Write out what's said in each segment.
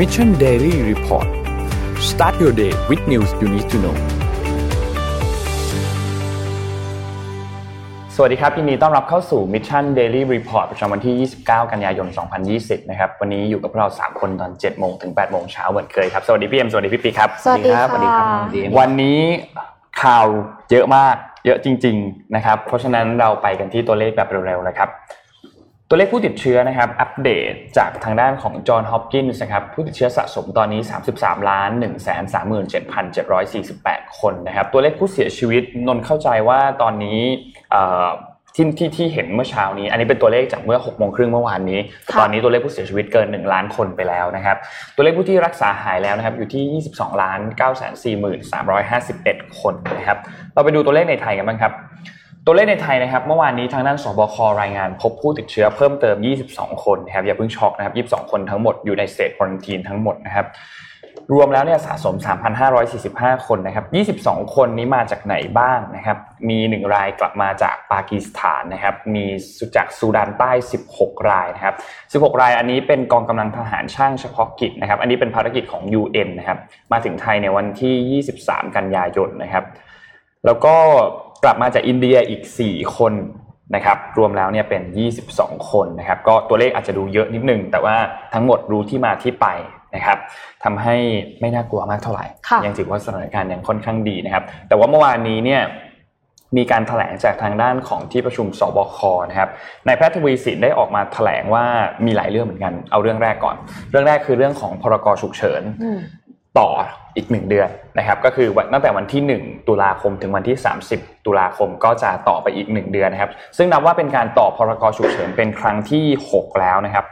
Mission Daily Report start your day with news you need to know สวัสดีครับยินดีต้อนรับเข้าสู่ Mission Daily Report ประจำวันที่ 29 กันยายน 2020 นะครับ วันนี้อยู่กับเรา 3 คนตอน 7 โมงถึง 8 โมงเช้าเหมือนเคยครับ สวัสดีพี่เอ็มสวัสดีพี่ปีครับ สวัสดีครับ สวัสดีครับสวัสดีครับวันนี้ข่าวเยอะมาก เยอะจริง ๆ นะครับ เพราะฉะนั้นเราไปกันที่ตัวเลขแบบเร็วๆนะครับ ตัวเลขผู้ติดเชื้อนะครับอัปเดตจากทางด้านของจอห์นฮอปกินส์นะครับผู้ติดเชื้อสะสมตอนนี้ 33ล้าน1 3 7 7 4 8 คนนะครับตัวเลขผู้เสียชีวิตนนท์เข้าใจว่าตอนนี้เอ่อที่ที่ที่เห็นเมื่อเช้านี้ อันนี้เป็นตัวเลขจากเมื่อ6โมงครึ่งเมื่อวานนี้ค่ะตอนนี้ตัวเลขผู้เสียชีวิตเกิน 1 ล้านคนไปแล้วนะครับ ตัวเลขผู้ที่รักษาหายแล้วนะครับอยู่ที่ 22ล้าน9 4 3 5 1 คนนะครับ เราไปดูตัวเลขในไทยกันบ้างครับ ตัวเลขในไทยนะครับ เมื่อวานนี้ทางด้านศบครายงานพบผู้ติดเชื้อเพิ่มเติม 22 คนนะครับอย่าเพิ่งช็อกนะครับ 22 คนทั้งหมดอยู่ใน state quarantine ทั้งหมดนะครับรวมแล้วเนี่ยสะสม 3,545 คนนะครับ 22 คนนี้มาจากไหนบ้างนะครับ มี 1 รายกลับมาจากปากีสถานนะครับ มีจากซูดานใต้ 16 รายนะครับ 16 รายอันนี้เป็นกองกำลังทหารช่างเฉพาะกิจนะครับ อันนี้เป็นภารกิจของ UN นะครับ มาถึงไทยในวันที่ 23 กันยายนนะครับ แล้วก็ กลับมาจากอินเดียอีก 4 คนนะครับรวมแล้วเนี่ยเป็น 22 คนนะครับก็ตัวเลขอาจจะดูเยอะนิดนึง แต่ว่าทั้งหมดรู้ที่มาที่ไปนะครับทำให้ไม่น่ากลัวมากเท่าไหร่ค่ะยังถือว่าสถานการณ์ยังค่อนข้างดีนะครับ แต่ว่าเมื่อวานนี้เนี่ยมีการแถลงจากทางด้านของที่ประชุมสบคนะครับนายแพทย์ทวีสินได้ออกมาแถลงว่ามีหลายเรื่องเหมือนกัน เอาเรื่องแรกก่อน เรื่องแรกคือเรื่องของพรกฉุกเฉินอืม ต่ออีกหนึ่งเดือนนะครับก็คือวันตั้งแต่วันที่ 1 ตุลาคมถึงวันที่ 30 ตุลาคมก็จะต่อไปอีก 1 เดือนนะครับ ซึ่งนับว่าเป็นการต่อพรกฉุกเฉินเป็นครั้งที่ 6 แล้วนะครับ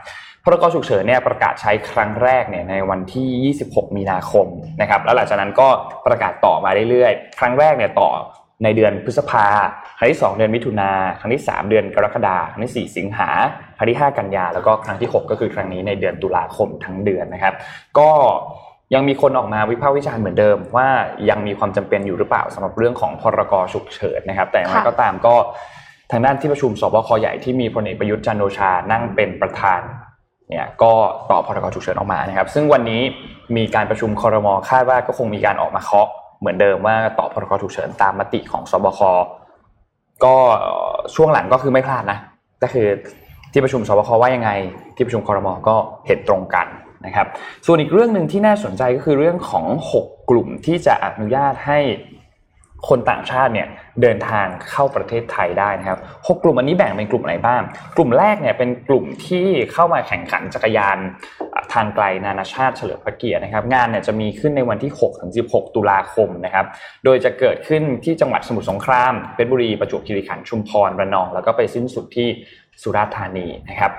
พรกฉุกเฉินเนี่ยประกาศใช้ครั้งแรกเนี่ยในวันที่ 26 มีนาคมนะครับแล้วหลังจากนั้นก็ประกาศต่อมาเรื่อยๆ ครั้งแรกเนี่ยต่อในเดือนพฤษภา ครั้งที่ 2 เดือนมิถุนา ครั้งที่ 3 เดือนกรกฎาคมครั้งที่ 4 สิงหา ครั้งที่ 5 กันยา แล้วก็ครั้งที่ 6 ก็คือครั้งนี้ในเดือนตุลาคมทั้งเดือนนะครับ ก็ ยังมีคนออกมาวิพากษ์วิจารณ์เหมือนเดิม ว่ายังมีความจำเป็นอยู่หรือเปล่าสำหรับเรื่องของพรกฉุกเฉินนะครับ แต่อย่างไรค่ะก็ตามก็ทางด้านที่ประชุมสบคใหญ่ที่มีพลเอกประยุทธ์จันทร์โอชานั่งเป็นประธานเนี่ยก็ต่อพรกฉุกเฉินออกมานะครับ ซึ่งวันนี้มีการประชุมครมคาดว่าก็คงมีการออกมาเคาะเหมือนเดิมว่าต่อพรกฉุกเฉินตามมติของสบคก็ช่วงหลังก็คือไม่พลาดนะก็คือที่ประชุมสบคว่ายังไง ที่ประชุมครมก็เห็นตรงกัน นะครับ ส่วนอีกเรื่องหนึ่งที่น่าสนใจก็คือเรื่องของ 6 กลุ่มที่จะอนุญาตให้คนต่างชาติเนี่ยเดินทางเข้าประเทศไทยได้นะครับ6กลุ่มอันนี้แบ่งเป็นกลุ่มไหนบ้าง กลุ่มแรกเนี่ยเป็นกลุ่มที่เข้ามาแข่งขันจักรยานทางไกลนานาชาติเฉลิมพระเกียรตินะครับ งานเนี่ยจะมีขึ้นในวันที่6ถึง16 ตุลาคมนะครับ โดยจะเกิดขึ้นที่จังหวัดสมุทรสงครามเพชรบุรีประจวบคีรีขันธ์ชุมพรระนอง แล้วก็ไปสิ้นสุดที่สุราษฎร์ธานีนะครับ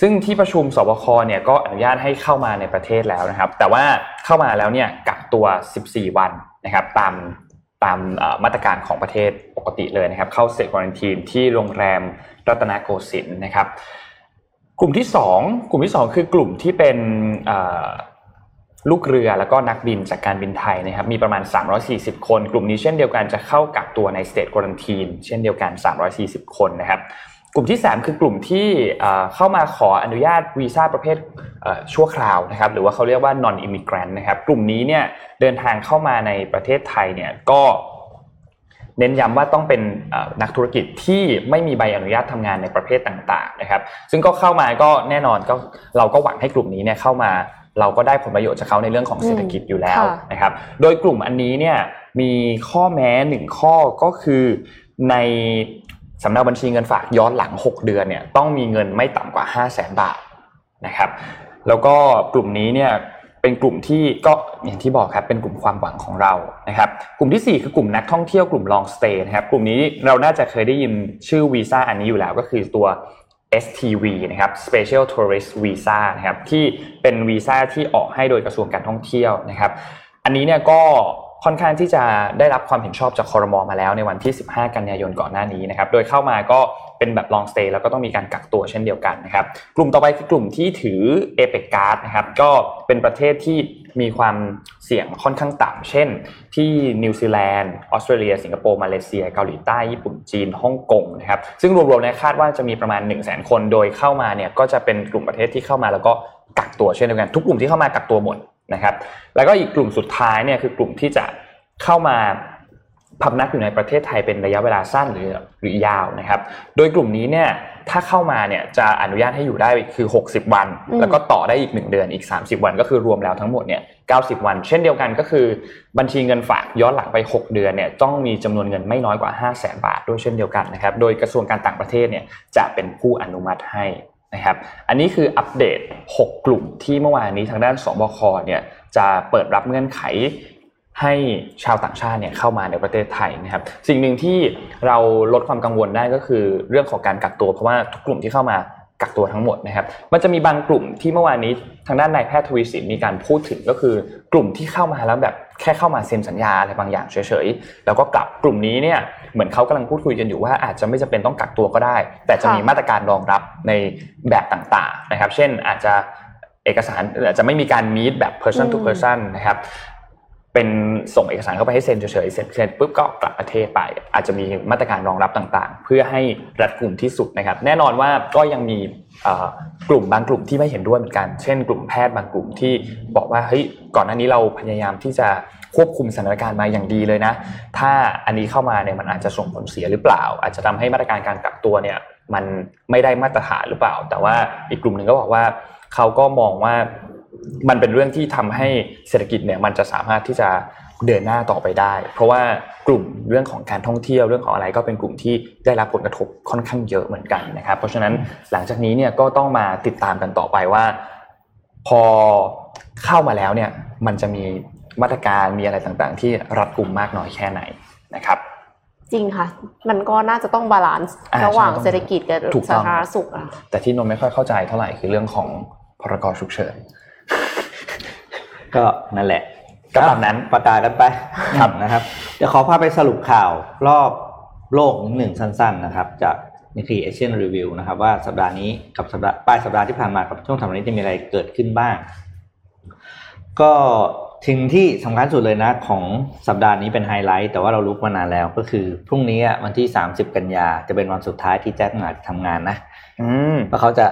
ซึ่งที่ประชุมสบคเนี่ยก็อนุญาตให้เข้ามาในประเทศแล้วนะครับ แต่ว่าเข้ามาแล้วเนี่ยกักตัว 14 วันนะครับตามตามมาตรการของประเทศปกติเลยนะครับ เข้าเซตควอนตีนที่โรงแรมรัตนโกสินทร์นะครับ กลุ่มที่สองกลุ่มที่สองคือกลุ่มที่เป็นลูกเรือแล้วก็นักบินจากการบินไทยนะครับมีประมาณ 340 คน กลุ่มนี้เช่นเดียวกันจะเข้ากักตัวในสเตทควอนตีนเช่นเดียวกัน 340 คนนะครับ กลุ่มที่ 3 คือกลุ่มที่เอ่อเข้ามาขออนุญาตวีซ่าประเภทเอ่อชั่วคราวนะครับหรือว่าเขาเรียกว่า non immigrant นะครับกลุ่มนี้เนี่ยเดินทางเข้ามาในประเทศไทยเนี่ยก็เน้นย้ำว่าต้องเป็นเอ่อนักธุรกิจที่ไม่มีใบอนุญาตทำงานในประเภทต่างๆนะครับ ซึ่งก็เข้ามาก็แน่นอนก็เราก็หวังให้กลุ่มนี้เนี่ยเข้ามาเราก็ได้ผลประโยชน์จากเขาในเรื่องของเศรษฐกิจอยู่แล้วค่ะนะครับ โดยกลุ่มอันนี้เนี่ยมีข้อแม้หนึ่งข้อก็คือใน สำเนาบัญชีเงินฝากย้อนหลัง 6 เดือนเนี่ยต้องมีเงินไม่ต่ำกว่า 5 0 0แสนบาทนะครับ แล้วก็กลุ่มนี้เนี่ยเป็นกลุ่มที่ก็อย่างที่บอกครับเป็นกลุ่มความหวังของเรานะครับ กลุ่มทีสี่ 4 คือกลุ่มนักท่องเที่ยวกลุ่ม long stay นะครับ กลุ่มนี้เราน่าจะเคยได้ยินชื่อวีซ่าอันนี้อยู่แล้วก็คือตัว STV นะครับ Special Tourist Visa นะครับที่เป็นวีซ่าที่ออกให้โดยกระทรวงการท่องเที่ยวนะครับ อันนี้เนี่ยก็ ค่อนข้างที่จะได้รับความเห็นชอบจากคอรมอมาแล้วในวันที่ 15 กันยายนก่อนหน้านี้นะครับ โดยเข้ามาก็เป็นแบบ long stay แล้วก็ต้องมีการกักตัวเช่นเดียวกันนะครับ กลุ่มต่อไปคือกลุ่มที่ถือ APEC Card นะครับก็เป็นประเทศที่มีความเสี่ยงค่อนข้างต่ำเช่น ที่นิวซีแลนด์ออสเตรเลีย สิงคโปร์มาเลเซีย เกาหลีใต้ญี่ปุ่นจีนฮ่องกงนะครับซึ่งรวมๆเนี่ยคาดว่าจะมีประมาณ 1 0 0 0 0แคน โดยเข้ามาเนี่ยก็จะเป็นกลุ่มประเทศที่เข้ามาแล้วก็กักตัวเช่นเดียวกันทุกกลุ่มที่เข้ามากักตัวหมด นะครับแล้วก็อีกกลุ่มสุดท้ายเนี่ยคือกลุ่มที่จะเข้ามาพำนักอยู่ในประเทศไทยเป็นระยะเวลาสั้นหรือหรือยาวนะครับ โดยกลุ่มนี้เนี่ยถ้าเข้ามาเนี่ยจะอนุญาตให้อยู่ได้คือ 60 วัน แล้วก็ต่อได้อีก 1 เดือนอีก 30 วัน ก็คือรวมแล้วทั้งหมดเนี่ย90 วัน เช่นเดียวกันก็คือ บัญชีเงินฝากย้อนหลังไป 6 เดือนเนี่ยต้องมีจำนวนเงินไม่น้อยกว่า 5 0 0แสนบาทด้วยเช่นเดียวกันนะครับ โดยกระทรวงการต่างประเทศเนี่ยจะเป็นผู้อนุมัติให้ นะครับอันนี้คืออัปเดต 6 กลุ่มที่เมื่อวานนี้ทางด้านสบคเนี่ยจะเปิดรับเงื่อนไขให้ชาวต่างชาติเนี่ยเข้ามาในประเทศไทยนะครับ สิ่งหนึ่งที่เราลดความกังวลได้ก็คือเรื่องของการกักตัว เพราะว่าทุกกลุ่มที่เข้ามากักตัวทั้งหมดนะครับ มันจะมีบางกลุ่มที่เมื่อวานนี้ทางด้านนายแพทย์ทวีสินมีการพูดถึงก็คือกลุ่มที่เข้ามาแล้วแบบ แค่เข้ามาเซ็นสัญญาอะไรบางอย่างเฉยๆ แล้วก็กลับกลุ่มนี้เนี่ยเหมือนเขากำลังพูดคุยกันอยู่ว่าอาจจะไม่จำเป็นต้องกักตัวก็ได้ แต่จะมีมาตรการรองรับในแบบต่างๆนะครับ เช่นอาจจะเอกสารอาจจะไม่มีการมีดแบบ person to person นะครับ เป็นส่งเอกสารเข้าไปให้เซ็นเฉยๆเสร็จเซ็นปุ๊บก็กลับประเทศไป อาจจะมีมาตรการรองรับต่างๆ เพื่อให้รัดกลุ่มที่สุดนะครับ แน่นอนว่าก็ยังมีกลุ่มบางกลุ่มที่ไม่เห็นด้วยเหมือนกัน เช่น กลุ่มแพทย์บางกลุ่มที่บอกว่าเฮ้ยก่อนหน้านี้เราพยายามที่จะควบคุมสถานการณ์มาอย่างดีเลยนะ ถ้าอันนี้เข้ามาเนี่ยมันอาจจะส่งผลเสียหรือเปล่า อาจจะทำให้มาตรการการกักตัวเนี่ยมันไม่ได้มาตรฐานหรือเปล่า แต่ว่าอีกกลุ่มหนึ่งก็บอกว่าเขาก็มองว่า มันเป็นเรื่องที่ทำให้เศรษฐกิจเนี่ยมันจะสามารถที่จะเดินหน้าต่อไปได้ เพราะว่ากลุ่มเรื่องของการท่องเที่ยวเรื่องของอะไรก็เป็นกลุ่มที่ได้รับผลกระทบค่อนข้างเยอะเหมือนกันนะครับ เพราะฉะนั้นหลังจากนี้เนี่ยก็ต้องมาติดตามกันต่อไปว่า พอเข้ามาแล้วเนี่ยมันจะมีมาตรการมีอะไรต่างๆ ที่รัดกุมมากน้อยแค่ไหนนะครับ จริงค่ะ มันก็น่าจะต้อง balance ระหว่างเศรษฐกิจกับสาธารณสุขอะแต่ที่นนไม่ค่อยเข้าใจเท่าไหร่คือเรื่องของพรกฉุกเฉิน ก็นั่นแหละก็ตามนั้นประกาศกันไปครับนะครับเดี๋ยวขอพาไปสรุปข่าวรอบโลกหนึ่งสั้น ๆ นะครับ จากนิกเกิเอเชียนรีวิวนะครับ ว่าสัปดาห์นี้กับสัปดาห์ปลายสัปดาห์ที่ผ่านมากับช่วงสัปดาห์นี้จะมีอะไรเกิดขึ้นบ้าง ก็ทิ้งที่สำคัญสุดเลยนะ ของสัปดาห์นี้เป็นไฮไลท์แต่ว่าเรารู้มานานแล้วก็คือพรุ่งนี้วันที่สามสิบกันยาจะเป็นวันสุดท้ายที่แจ็คหมาทำงานนะอืมเพราะเขาจะ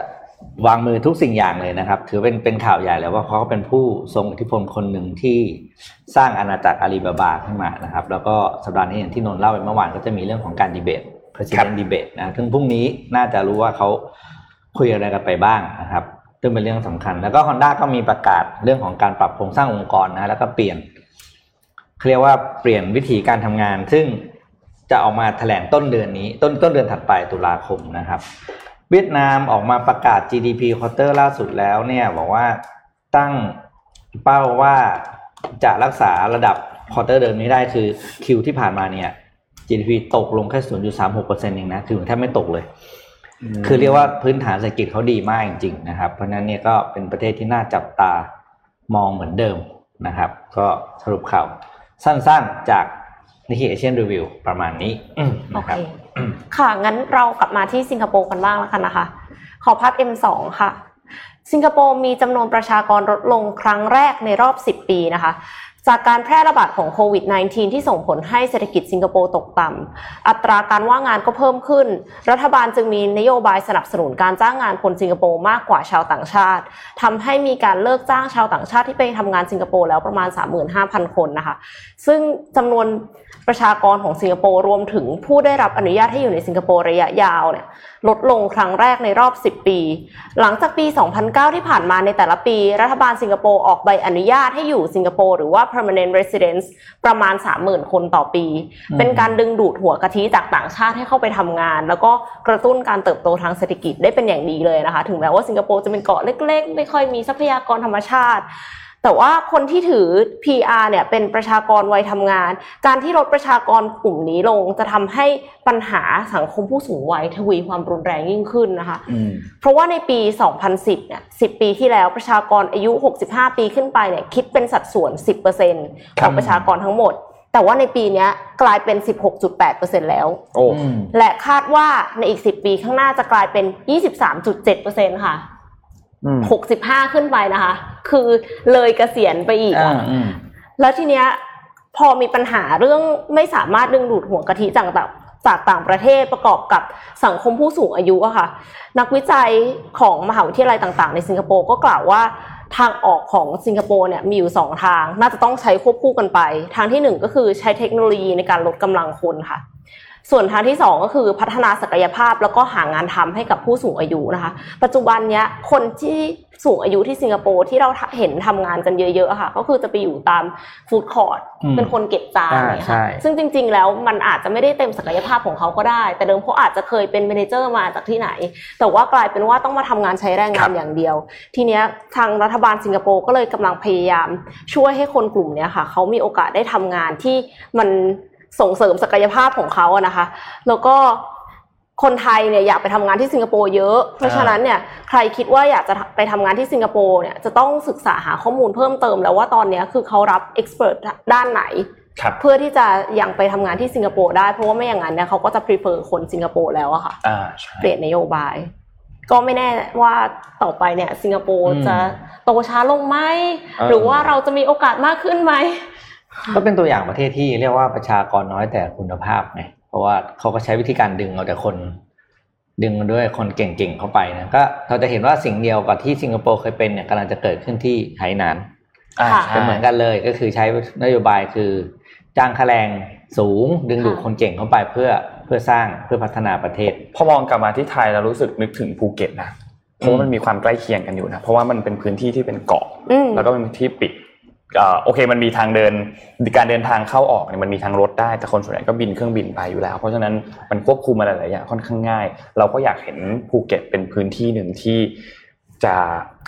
วางมือทุกสิ่งอย่างเลยนะครับ ถือเป็นเป็นข่าวใหญ่แล้วว่าเขาเป็นผู้ทรงอิทธิพลคนหนึ่งที่สร้างอาณาจักรอาลีบาบาขึ้นมานะครับ แล้วก็สัปดาห์นี้อย่างที่นนเล่าไปเมื่อวานก็จะมีเรื่องของการดีเบต president debate นะซึ่งพรุ่งนี้น่าจะรู้ว่าเขาคุยอะไรกันไปบ้างนะครับซึ่งเป็นเรื่องสำคัญ แล้วก็ Honda ก็มีประกาศเรื่องของการปรับโครงสร้างองค์กรนะแล้วก็เปลี่ยนเรียกว่าเปลี่ยนวิธีการทำงาน ซึ่งจะออกมาแถลงต้นเดือนนี้ ต้นต้นเดือนถัดไปตุลาคมนะครับ เวียดนามออกมาประกาศ GDP quarter ล่าสุดแล้วเนี่ยบอกว่าตั้งเป้าว่าจะรักษาระดับ quarter เดิมนี้ได้คือ Q ที่ผ่านมาเนี่ย GDP ตกลงแค่ 0.36%เองนะ คือแทบไม่ตกเลย คือเรียกว่าพื้นฐานเศรษฐกิจเขาดีมากจริงๆนะครับ เพราะนั้นเนี่ยก็เป็นประเทศที่น่าจับตามองเหมือนเดิมนะครับ ก็สรุปข่าวสั้นๆจาก Nikkei Asian Review ประมาณนี้นะครับ ค่ะ งั้นเรากลับมาที่สิงคโปร์กันบ้างแล้วกันนะคะ ขอภาพ M2 ค่ะ สิงคโปร์มีจำนวนประชากรลดลงครั้งแรกในรอบ 10 ปีนะคะจากการแพร่ระบาดของโควิด -19 ที่ส่งผลให้เศรษฐกิจสิงคโปร์ตกต่ำ อัตราการว่างงานก็เพิ่มขึ้น รัฐบาลจึงมีนโยบายสนับสนุนการจ้างงานคนสิงคโปร์มากกว่าชาวต่างชาติทำให้มีการเลิกจ้างชาวต่างชาติที่ไปทำงานสิงคโปร์แล้วประมาณ 35,000 คนนะคะ ซึ่งจำนวน ประชากรของสิงคโปร์รวมถึงผู้ได้รับอนุญาตให้อยู่ในสิงคโปร์ระยะยาวเนี่ยลดลงครั้งแรกในรอบ 10 ปี หลังจากปี 2009 ที่ผ่านมาในแต่ละปี รัฐบาลสิงคโปร์ออกใบอนุญาตให้อยู่สิงคโปร์หรือว่า permanent residence ประมาณ 30,000 คนต่อปี เป็นการดึงดูดหัวกะทิจากต่างชาติให้เข้าไปทำงาน แล้วก็กระตุ้นการเติบโตทางเศรษฐกิจได้เป็นอย่างดีเลยนะคะ ถึงแม้ว่าสิงคโปร์จะเป็นเกาะเล็ก ๆ ไม่ค่อยมีทรัพยากรธรรมชาติ แต่ว่าคนที่ถือ PR เนี่ยเป็นประชากรวัยทำงาน การที่ลดประชากรกลุ่มนี้ลงจะทำให้ปัญหาสังคมผู้สูงวัยทวีความรุนแรงยิ่งขึ้นนะคะเพราะว่าในปี 2010 เนี่ย 10 ปีที่แล้วประชากรอายุ 65 ปีขึ้นไปเนี่ยคิดเป็นสัดส่วน 10%ของประชากรทั้งหมดแต่ว่าในปีนี้กลายเป็น 16.8%แล้ว และคาดว่าในอีก 10 ปีข้างหน้าจะกลายเป็น 23.7%ค่ะ หกสิบห้าขึ้นไปนะคะ คือเลยเกษียณไปอีกอะแล้วทีเนี้ยพอมีปัญหาเรื่องไม่สามารถดึงดูดหัวกะทิจากแบบจากต่างประเทศประกอบกับสังคมผู้สูงอายุอะค่ะ นักวิจัยของมหาวิทยาลัยต่าง ๆ ในสิงคโปร์ก็กล่าวว่าทางออกของสิงคโปร์เนี่ยมีอยู่สองทาง น่าจะต้องใช้ควบคู่กันไป ทางที่หนึ่งก็คือใช้เทคโนโลยีในการลดกำลังคนค่ะ ส่วนทางที่สองก็คือพัฒนาศักยภาพแล้วก็หางานทำให้กับผู้สูงอายุนะคะ ปัจจุบันเนี้ยคนที่สูงอายุที่สิงคโปร์ที่เราเห็นทำงานกันเยอะๆอะค่ะ ก็คือจะไปอยู่ตาม food court อืมเป็นคนเก็บจานอ่าเนี่ยใช่ค่ะซึ่งจริง ๆ แล้วมันอาจจะไม่ได้เต็มศักยภาพของเขาก็ได้ แต่เดิมเขาอาจจะเคยเป็น manager มาจากที่ไหน แต่ว่ากลายเป็นว่าต้องมาทำงานใช้แรงงานอย่างเดียว ทีเนี้ยทางรัฐบาลสิงคโปร์ก็เลยกำลังพยายาม ช่วยให้คนกลุ่มเนี้ยค่ะเขามีโอกาสได้ทำงานที่มัน ส่งเสริมศักยภาพของเขาอะนะคะ แล้วก็คนไทยเนี่ยอยากไปทำงานที่สิงคโปร์เยอะ เพราะฉะนั้นเนี่ยใครคิดว่าอยากจะไปทำงานที่สิงคโปร์เนี่ยจะต้องศึกษาหาข้อมูลเพิ่มเติมแล้วว่าตอนเนี้ยคือเขารับเอ็กซ์เพรสด้านไหนครับเพื่อที่จะยังไปทำงานที่สิงคโปร์ได้เพราะว่าไม่อย่างนั้นเนี่ยเขาก็จะ prefer คนสิงคโปร์แล้วอะค่ะอ่าใช่เปลี่ยนนโยบาย ก็ไม่แน่ว่าต่อไปเนี่ย สิงคโปร์อืมจะโตช้าลงไหมเออหรือว่าเราจะมีโอกาสมากขึ้นไหม ก็เป็นตัวอย่างประเทศที่เรียกว่าประชากรน้อยแต่คุณภาพไงเพราะว่าเขาก็ใช้วิธีการดึงเอาแต่คน ดึงมาด้วยคนเก่งๆเข้าไปนะก็เราจะเห็นว่าสิ่งเดียวกับที่สิงคโปร์เคยเป็นเนี่ยกำลังจะเกิดขึ้นที่ไหหนานอ่าค่ะใช่เป็นเหมือนกันเลยก็คือใช้นโยบายคือ จ้างค่าแรงสูง ดึงดูดคนเก่งเข้าไปเพื่อเพื่อสร้างเพื่อพัฒนาประเทศ พอมองกลับมาที่ไทยเรารู้สึกนึกถึงภูเก็ตนะเพราะว่ามันมีความใกล้เคียงกันอยู่นะเพราะว่ามันเป็นพื้นที่ที่เป็นเกาะอืมแล้วก็เป็นที่ปิดเอ่อ โอเคมันมีทางเดินการเดินทางเข้าออกเนี่ยมันมีทางรถได้แต่คนส่วนใหญ่ก็บินเครื่องบินไปอยู่แล้ว เพราะฉะนั้นมันควบคุมอะไรหลายอย่างค่อนข้างง่าย เราก็อยากเห็นภูเก็ตเป็นพื้นที่หนึ่งที่จะ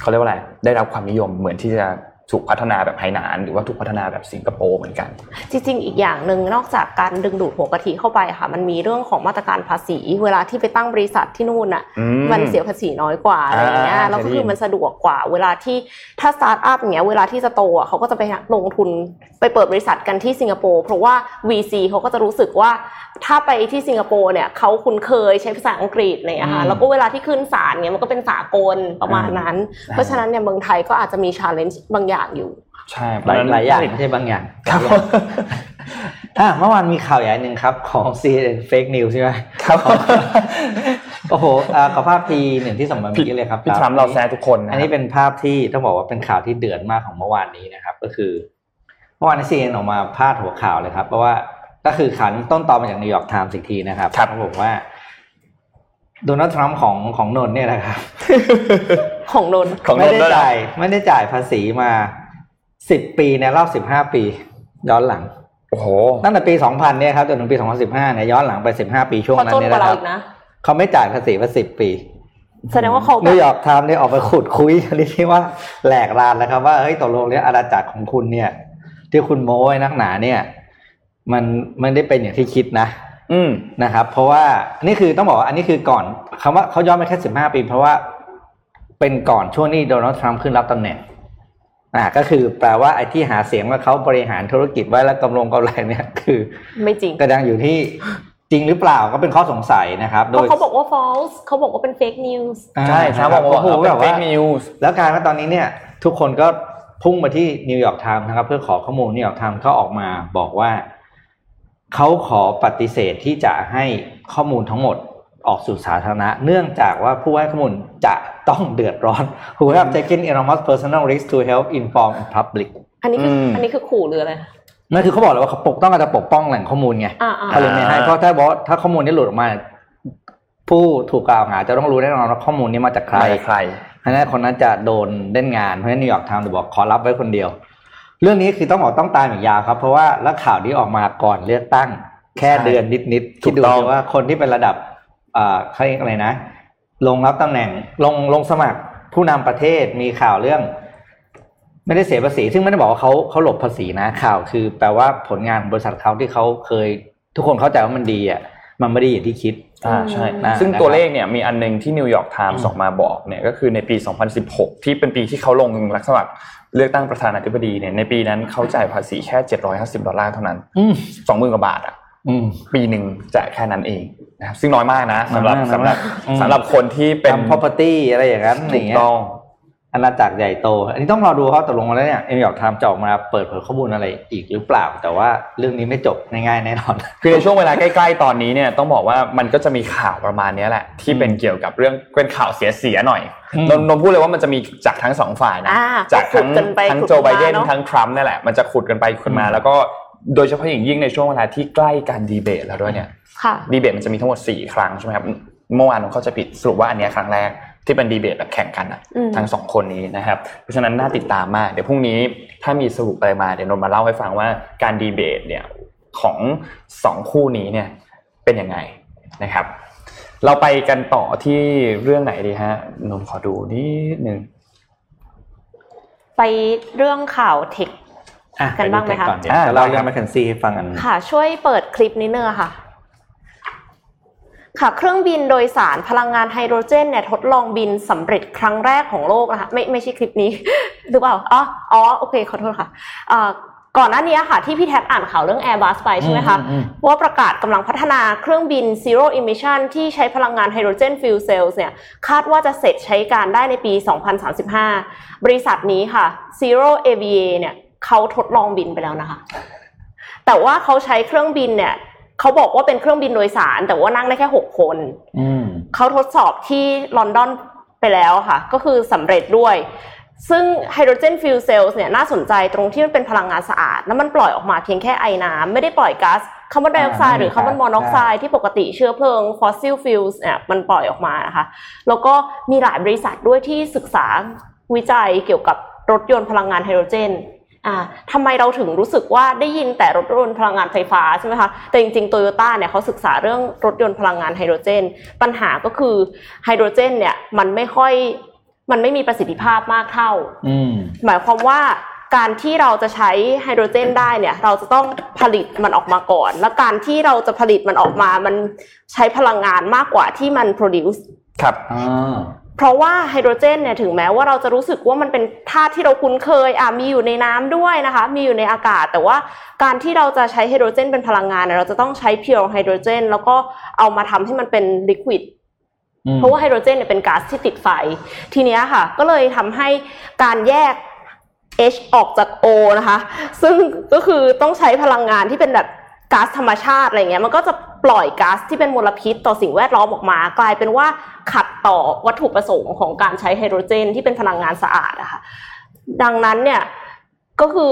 เขาเรียกว่าอะไรได้รับความนิยมเหมือนที่จะ ถูกพัฒนาแบบไหหนาน หรือว่าถูกพัฒนาแบบสิงคโปร์เหมือนกัน จริงๆ อีกอย่างหนึ่งนอกจากการดึงดูดหัวกะทิเข้าไปค่ะ มันมีเรื่องของมาตรการภาษี เวลาที่ไปตั้งบริษัทที่นู่นน่ะอืมมันเสียภาษีน้อยกว่าอะไรอย่างเงี้ยอ่าแล้วก็เคยได้ยิคืนอมันสะดวกกว่า เวลาที่ถ้าสตาร์ทอัพอย่างเงี้ยเวลาที่จะโตอะเขาก็จะไปลงทุนไปเปิดบริษัทกันที่สิงคโปร์เพราะว่า VC เขาก็จะรู้สึกว่าถ้าไปที่สิงคโปร์เนี่ยเขาคุ้นเคยใช้ภาษาอังกฤษอะไรเลยค่ะแล้วก็เวลาที่ขึ้นศาลเนี่ยมันก็เป็นสากลประมาณนั้น เพราะฉะนั้นเนี่ยเมืองไทยก็อาจจะมี challenge บางอย่างอยู่ ใช่หลายหลายอย่างไม่ใช่บางอย่างครับอะเมื่อวานมีข่าวใหญ่หนึ่งครับของ CNN Fake News ใช่ไหมครับโอ้โหอ่าขอภาพทีหนึ่งที่ส่งมาเมื่อกี้เลยครับพี่ทรัมป์เราแซะทุกคนนะอันนี้เป็นภาพที่ต้องบอกว่าเป็นข่าวที่เดือดมากของเมื่อวานนี้นะครับ ก็คือ เมื่อวานนี้ซีเอ็นออกมาพาดหัวข่าวเลยครับ เพราะว่าก็คือขันต้นตอมาจากนิวยอร์กไทม์สิกทีนะครับครับเขาบอกว่าโดนัลด์ทรัมป์ของของนนท์เนี่ยนะครับ ของนนท์ของไม่นนได้ท์ด้วยนะจ่ายไม่ได้จ่ายภาษีมาสิบปีในรอบสิบห้าปี ย้อนหลัง โอ้โห ตั้งแต่ปี 2000 เนี่ยครับจนถึงปี 2015 เนี่ยย้อนหลังไป 15 ปีช่วงเขานั้นจนเนี่ยกว่านะคเรารับอีกนะ เขาไม่จ่ายภาษีมา 10 ปีแสดงว่าเขาแบบนิวยอร์กไทม์เนี่ยออกไปขุดคุ้ยชนิดที่ว่าแหลกลาญแล้วครับว่าเฮ้ยตกลงเนี่ยอาณาจักรของคุณเนี่ย ที่คุณโม้ไว้นักหนาเนี่ย มันมันได้เป็นอย่างที่คิดนะ อืม นะครับเพราะว่าอันนี้คือต้องบอกว่าอันนี้คือก่อนคำว่าเขาย้อนไปแค่15ปี เพราะว่า เป็นก่อนช่วงนี้โดนัลด์ทรัมป์ขึ้นรับตำแหน่งอ่าก็คือแปลว่าไอ้ที่หาเสียงว่าเขาบริหารธุรกิจไว้แล้วกำลงกำไรเนี่ยคือ ไม่จริงก็ยังอยู่ที่จริงหรือเปล่าก็เป็นข้อสงสัยนะครับเพราะโดยเขาบอกว่า false เขาบอกว่าเป็น fake news ใช่ทรัมป์บอกว่าโอ้โหโหแบแบบบว่า fake news แล้วกลายว่าตอนนี้เนี่ย ทุกคนก็พุ่งมาที่นิวยอร์กไทม์นะครับเพื่อขอข้อมูลนิวยอร์กไทม์เขาออกมาบอกว่าเขาขอปฏิเสธที่จะให้ข้อมูลทั้งหมด ออกสู่สาธารณะ เนื่องจากว่าผู้ให้ข้อมูลจะต้องเดือดร้อน who have taken enormous personal risk to help inform the public อันนี้คืออมอันนี้คือขู่หรืออะไรนั่นคือเขาบอกเลยว่าเขาปกต้องการจะปกป้องแหล่งข้อมูลไงอ่าอ่าเขาเลยไม่ให้เพราะถ้าบอกว่าถ้าข้อมูลนี้หลุดออกมา ผู้ถูกกล่าวหาจะต้องรู้แน่นอนว่าข้อมูลนี้มาจากใครใครใครเพราะฉะนั้นคนนั้นจะโดนเล่นงานเพราะฉะนั้นนิวยอร์กไทม์จะบอกขอรับไว้คนเดียว เรื่องนี้คือต้องบอกต้องตามอีกยาวครับ เพราะว่าแล้วข่าวนี้ออกมาก่อนเลือกตั้ง แค่ใช่เดือนนิดๆถูกต้องคิดดูสิว่าคนที่เป็นระดับอ่า เขาเรียกอะไรนะ ลงรับตำแหน่งลงลงสมัครผู้นำประเทศมีข่าวเรื่อง ไม่ได้เสียภาษี ซึ่งไม่ได้บอกว่าเขาเขาหลบภาษีนะข่าวคือ แปลว่าผลงานของบริษัทเขาที่เขาเคย ทุกคนเข้าใจว่ามันดีอะมันไม่ได้อย่างที่คิดอ่าใช่นะซึ่งนะครับตัวเลขเนี่ยมีอันหนึ่งที่นิวยอร์กไทม์อืมออกมาบอกเนี่ยก็คือในปี 2016 ที่เป็นปีที่เขาลงรับสมัครเลือกตั้งประธานาธิบดีเนี่ยในปีนั้นเขาจ่ายภาษีแค่ 750 ดอลลาร์เท่านั้นอืม20,000กว่าบาทอะอืม ปีหนึ่งจ่ายแค่นั้นเองนะครับซึ่งน้อยมากนะสำหรับน้อยมากสำหรับอืมสำหรับคนที่เป็นทำ property อะไรอย่างนั้นอถูย่ากงเงี้ยต้องอาณาจักรใหญ่โต อันนี้ต้องรอดูเขาตกลงมาแล้วเนี่ยเอ็มอยากทำจะออกมาเปิดเผยข้อมูลอะไรอีกหรือเปล่า แต่ว่าเรื่องนี้ไม่จบง่ายๆแน่นอน คือในช่วงเวลาใกล้ๆตอนนี้เนี่ยต้องบอกว่ามันก็จะมีข่าวประมาณนี้แหละ ที่เป็นเกี่ยวกับเรื่องเป็นข่าวเสียๆหน่อยอืมนนท์นนท์พูดเลยว่ามันจะมีจากทั้งสองฝ่ายนะอ่าจากทั้งขุดกันไปทั้งขุดโจไบเดนมาเนอะทั้งทรัมป์นั่นแหละมันจะขุดกันไปขุดมาแล้วก็ โดยเฉพาะอย่างยิ่งในช่วงเวลาที่ใกล้การดีเบตแล้วด้วยเนี่ยค่ะดีเบตมันจะมีทั้งหมด4ครั้งใช่ไหมครับเมื่อวานผมเข้าใจผิดสรุปว่าอันเนี้ยครั้งแรกที่เป็นดีเบตแบบแข่งกันอะอืมทั้งสองคนนี้นะครับ เพราะฉะนั้นน่าติดตามมาก เดี๋ยวพรุ่งนี้ถ้ามีสรุปอะไรมาเดี๋ยวนนท์มาเล่าให้ฟังว่าการดีเบตเนี่ยของสองคู่นี้เนี่ยเป็นยังไงนะครับ เราไปกันต่อที่เรื่องไหนดีฮะนนท์ขอดูนิดนึงไปเรื่องข่าวเทคอะ กันบ้างไหมคะปดูเทก่อนเดี๋ยวอ่าจะเล่าได้ครับเรื่องแมคเคนซี่ให้ฟังอันค่ะ ช่วยเปิดคลิปนิดนึงอะค่ะ ค่ะ เครื่องบินโดยสารพลังงานไฮโดรเจนเนี่ยทดลองบินสำเร็จครั้งแรกของโลกนะคะไม่ไม่ใช่คลิปนี้หรือเปล่าอ๋ออ๋อโอเคขอโทษค่ะอ่าก่อนหน้านี้ค่ะที่พี่แท็กอ่านข่าวเรื่อง Airbus ไปใช่ไหมคะอืมอืมว่าประกาศกำลังพัฒนาเครื่องบิน zero emission ที่ใช้พลังงานไฮโดรเจน fuel cells เนี่ยคาดว่าจะเสร็จใช้การได้ในปี 2035 บริษัทนี้ค่ะ ZeroAvia เนี่ย เขาทดลองบินไปแล้วนะคะ แต่ว่าเขาใช้เครื่องบินเนี่ยเขาบอกว่าเป็นเครื่องบินโดยสาร แต่ว่านั่งได้แค่6คนอืมเขาทดสอบที่ลอนดอนไปแล้วค่ะ ก็คือสำเร็จด้วย ซึ่งไฮโดรเจน fuel cell เนี่ยน่าสนใจตรงที่มันเป็นพลังงานสะอาด แล้วมันปล่อยออกมาเพียงแค่ไอน้ำไม่ได้ปล่อยก๊าซคาร์บอนไดออกไซด์หรือคาร์บอนมอนอกไซด์ที่ปกติเชื้อเพลิง fossil fuel เนี่ยมันปล่อยออกมานะคะ แล้วก็มีหลายบริษัทด้วยที่ศึกษาวิจัยเกี่ยวกับรถยนต์พลังงานไฮโดรเจนอ่า ทำไมเราถึงรู้สึกว่าได้ยินแต่รถยนต์พลังงานไฟฟ้าใช่ไหมคะแต่จริงๆโตโยต้าเนี่ยเขาศึกษาเรื่องรถยนต์พลังงานไฮโดรเจน ปัญหาก็คือไฮโดรเจนเนี่ยมันไม่ค่อยมันไม่มีประสิทธิภาพมากเท่าอืมหมายความว่าการที่เราจะใช้ไฮโดรเจนได้เนี่ยเราจะต้องผลิตมันออกมาก่อน แล้วการที่เราจะผลิตมันออกมา มันใช้พลังงานมากกว่าที่มัน produce ครับอ่า เพราะว่าไฮโดรเจนเนี่ยถึงแม้ว่าเราจะรู้สึกว่ามันเป็นธาตุที่เราคุ้นเคยอะมีอยู่ในน้ำด้วยนะคะ มีอยู่ในอากาศ แต่ว่าการที่เราจะใช้ไฮโดรเจนเป็นพลังงานเนี่ยเราจะต้องใช้เพียวไฮโดรเจน แล้วก็เอามาทำให้มันเป็นลิควิดอืมเพราะว่าไฮโดรเจนเนี่ยเป็นก๊าซที่ติดไฟ ทีเนี้ยค่ะ ก็เลยทำให้การแยก H ออกจาก O นะคะ ซึ่งก็คือต้องใช้พลังงานที่เป็นแบบ ก๊าซธรรมชาติอะไรเงี้ยมันก็จะปล่อยก๊าซที่เป็นมลพิษต่อสิ่งแวดล้อมออกมา กลายเป็นว่าขัดต่อวัตถุประสงค์ของการใช้ไฮโดรเจน ที่เป็นพลังงานสะอาดอะค่ะดังนั้นเนี่ยก็คือ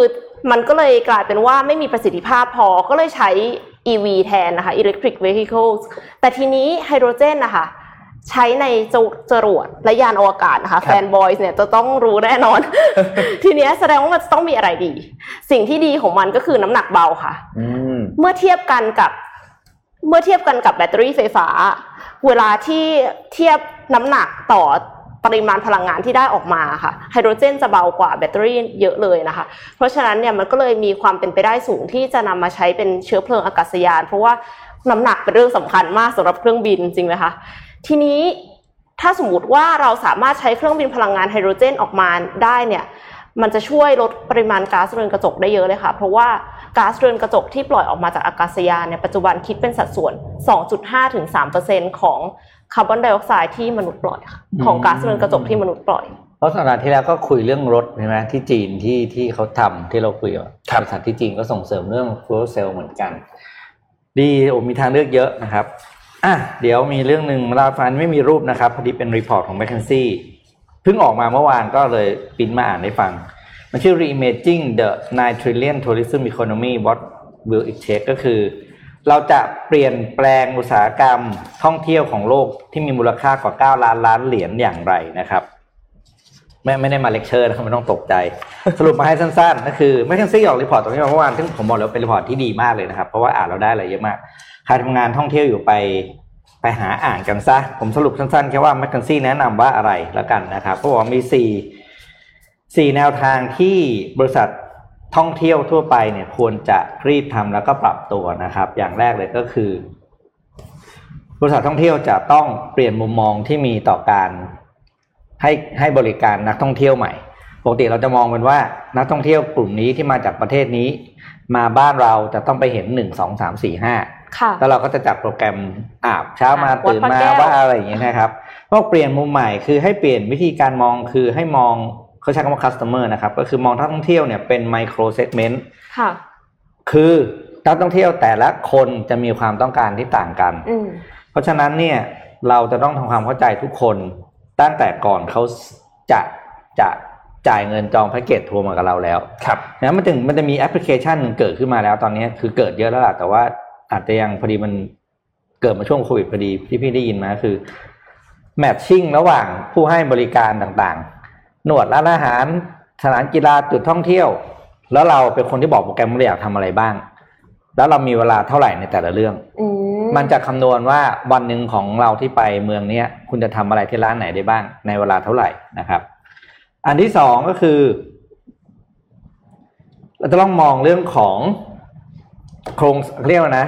มันก็เลยกลายเป็นว่าไม่มีประสิทธิภาพพอก็เลยใช้ EV แทนนะคะ electric vehicles แต่ทีนี้ไฮโดรเจนนะคะ ใช้ในจจรวดและยานอวกาศนะคะคแฟรับนบอยส์เนี่ยจะต้องรู้แน่นอน ทีเนี้ยแสดงว่ามันจะต้องมีอะไรดี สิ่งที่ดีของมันก็คือน้ำหนักเบาค่ะอืมเมื่อเทียบกันกับ เมื่อเทียบกันกับแบตเตอรี่ไฟฟ้า เวลาที่เทียบน้ำหนักต่อปริมาณพลังงานที่ได้ออกมาค่ะไฮโดรเจนจะเบากว่าแบตเตอรี่เยอะเลยนะคะ เพราะฉะนั้นเนี่ยมันก็เลยมีความเป็นไปได้สูงที่จะนำมาใช้เป็นเชื้อเพลิงอากาศยาน เพราะว่าน้ำหนักเป็นเรื่องสำคัญมากสำหรับเครื่องบินจริงไหมคะ ทีนี้ถ้าสมมติว่าเราสามารถใช้เครื่องบินพลังงานไฮโดรเจนออกมาได้เนี่ยมันจะช่วยลดปริมาณก๊าซเรือนกระจกได้เยอะเลยค่ะ เพราะว่าก๊าซเรือนกระจกที่ปล่อยออกมาจากอากาศยานเนี่ยปัจจุบันคิดเป็นสัดส่วน 2.5 ถึง 3%ของคาร์บอนไดออกไซด์ที่มนุษย์ปล่อยค่ะอืมของก๊าซเรือนกระจกที่มนุษย์ปล่อย เพราะสัปดาห์ที่แล้วก็คุยเรื่องรถใช่ไหมที่จีนที่ที่เขาทำที่เราคุยกับบริษัทที่จีนก็ส่งเสริมเรื่อง fuel cell เหมือนกัน ดีโอ้มีทางเลือกเยอะนะครับ อะเดี๋ยวมีเรื่องหนึ่งมาเล่าฟังไม่มีรูปนะครับ พอดีเป็นรีพอร์ตของ m c k เคนซี่เพิ่งออกมาเมื่อวานก็เลยปิ้นมาอ่านให้ฟัง มันชื่อ Reimagining the 9 trillion tourism economy what will it take ก็คือ เราจะเปลี่ยนแปลงอุตสาหกรรมท่องเที่ยวของโลกที่มีมูลค่ากว่า 9 ล้านล้านเหรียญอย่างไรนะครับไม่ไม่ได้มาเลคเชอร์นะครับไม่ต้องตกใจ สรุปมาให้สั้นๆก็คือ McKinsey ออก report ตรงนี้มาเมื่อวานซึ่งผมบอกเลยว่าเป็น report ที่ดีมากเลยนะครับ เพราะว่าอ่านเราได้อะไรเยอะมาก ใครทำงานท่องเที่ยวอยู่ไปไปหาอ่านกันซะ ผมสรุปสั้นๆ แค่ว่าแมคคันซี่แนะนำว่าอะไรแล้วกันนะครับเขาบอกว่ามีสี่สี่แนวทางที่บริษัทท่องเที่ยวทั่วไปเนี่ยควรจะรีบทำแล้วก็ปรับตัวนะครับ อย่างแรกเลยก็คือ บริษัทท่องเที่ยวจะต้องเปลี่ยนมุมมองที่มีต่อการให้ให้บริการนักท่องเที่ยวใหม่ปกติเราจะมองเป็นว่านักท่องเที่ยวกลุ่มนี้ที่มาจากประเทศนี้ มาบ้านเราจะต้องไปเห็นหนึ่งสองสามสี่ห้า แล้วเราก็จะจัดโปรแกรมอาบเช้ามาอะวัดตื่นพระมาแก้วว่าอะไรอย่างเงี้ยนะครับพวกเปลี่ยนมุมใหม่คือให้เปลี่ยนวิธีการมองคือให้มองเขาใช้คำว่า customer นะครับก็คือมองนักท่องเที่ยวเนี่ยเป็น micro segment ค่ะ คือนักท่องเที่ยวแต่ละคนจะมีความต้องการที่ต่างกันอืมเพราะฉะนั้นเนี่ยเราจะต้องทำความเข้าใจทุกคนตั้งแต่ก่อนเขาจะจะจ่ายเงินจองแพ็กเกจทัวร์มากับเราแล้ว ครับนะมันถึงมันจะมีแอปพลิเคชันหนึ่งเกิดขึ้นมาแล้วตอนนี้คือเกิดเยอะแล้วล่ะแต่ว่า อาจจะยังพอดีมันเกิดมาช่วงโควิดพอดีที่พี่ได้ยินมาคือแมทชิ่งระหว่างผู้ให้บริการต่างๆ หนวดร้านอาหารสถานกีฬาจุดท่องเที่ยว แล้วเราเป็นคนที่บอกโปรแกรมว่าเราอยากทำอะไรบ้าง แล้วเรามีเวลาเท่าไหร่ในแต่ละเรื่องอืมมันจะคำนวณว่าวันหนึ่งของเราที่ไปเมืองเนี้ยคุณจะทำอะไรที่ร้านไหนได้บ้าง ในเวลาเท่าไหร่นะครับ อันที่สองก็คือ เราจะต้องมองเรื่องของโครงเรียกว่านะ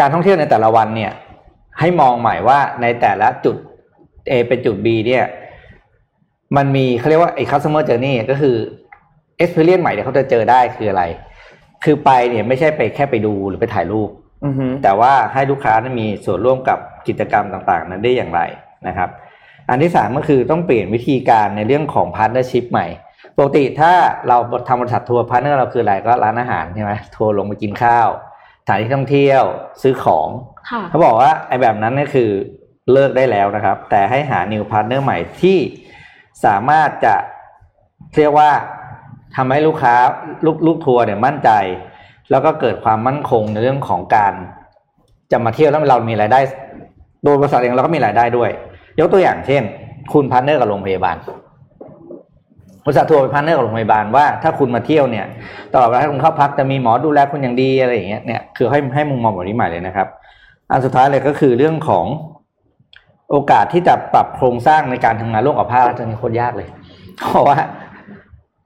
การท่องเที่ยวในแต่ละวันเนี่ย ให้มองใหม่ว่าในแต่ละจุด A เป็นจุด B เนี่ย มันมีเขาเรียกว่าไอ้ customer journey ก็คือ experience ใหม่ที่เขาจะเจอได้คืออะไร คือไปเนี่ยไม่ใช่ไปแค่ไปดูหรือไปถ่ายรูปอือฮึแต่ว่าให้ลูกค้านั้นมีส่วนร่วมกับกิจกรรมต่างๆ นั้นได้อย่างไรนะครับ อันที่สามก็คือต้องเปลี่ยนวิธีการในเรื่องของพาร์ n เนอร์ชิพใหม่ปกติถ้าเราทำบริษัททัวร์พาร์ n เนอร์เราคืออะไรก็ร้านอาหารใช่ไหมทัวร์ลงไปกินข้าว สถานที่ท่องเที่ยวซื้อของค่ะเขาบอกว่าไอ้แบบนั้นเนี่ยคือเลิกได้แล้วนะครับ แต่ให้หา new partner ใหม่ที่สามารถจะเรียกว่าทำให้ลูกค้าลูกลูกทัวร์เนี่ยมั่นใจ แล้วก็เกิดความมั่นคงในเรื่องของการ จะมาเที่ยวแล้วเรามีรายได้ โดยบริษัทเองเราก็มีรายได้ด้วย ยกตัวอย่างเช่น คุณ partner กับโรงพยาบาล บริษัททัวร์เป็น partner กับโรงพยาบาลว่าถ้าคุณมาเที่ยวเนี่ยตลอดเวลาที่คุณเข้าพักจะมีหมอดูแลคุณอย่างดีอะไรอย่างเงี้ยเนี่ยคือให้ให้มุมมองแบบนี้ใหม่เลยนะครับ อันสุดท้ายเลยก็คือเรื่องของโอกาสที่จะปรับโครงสร้างในการทำงานร่วมกับภาครัฐจะมีโคตรยากเลย เพราะว่า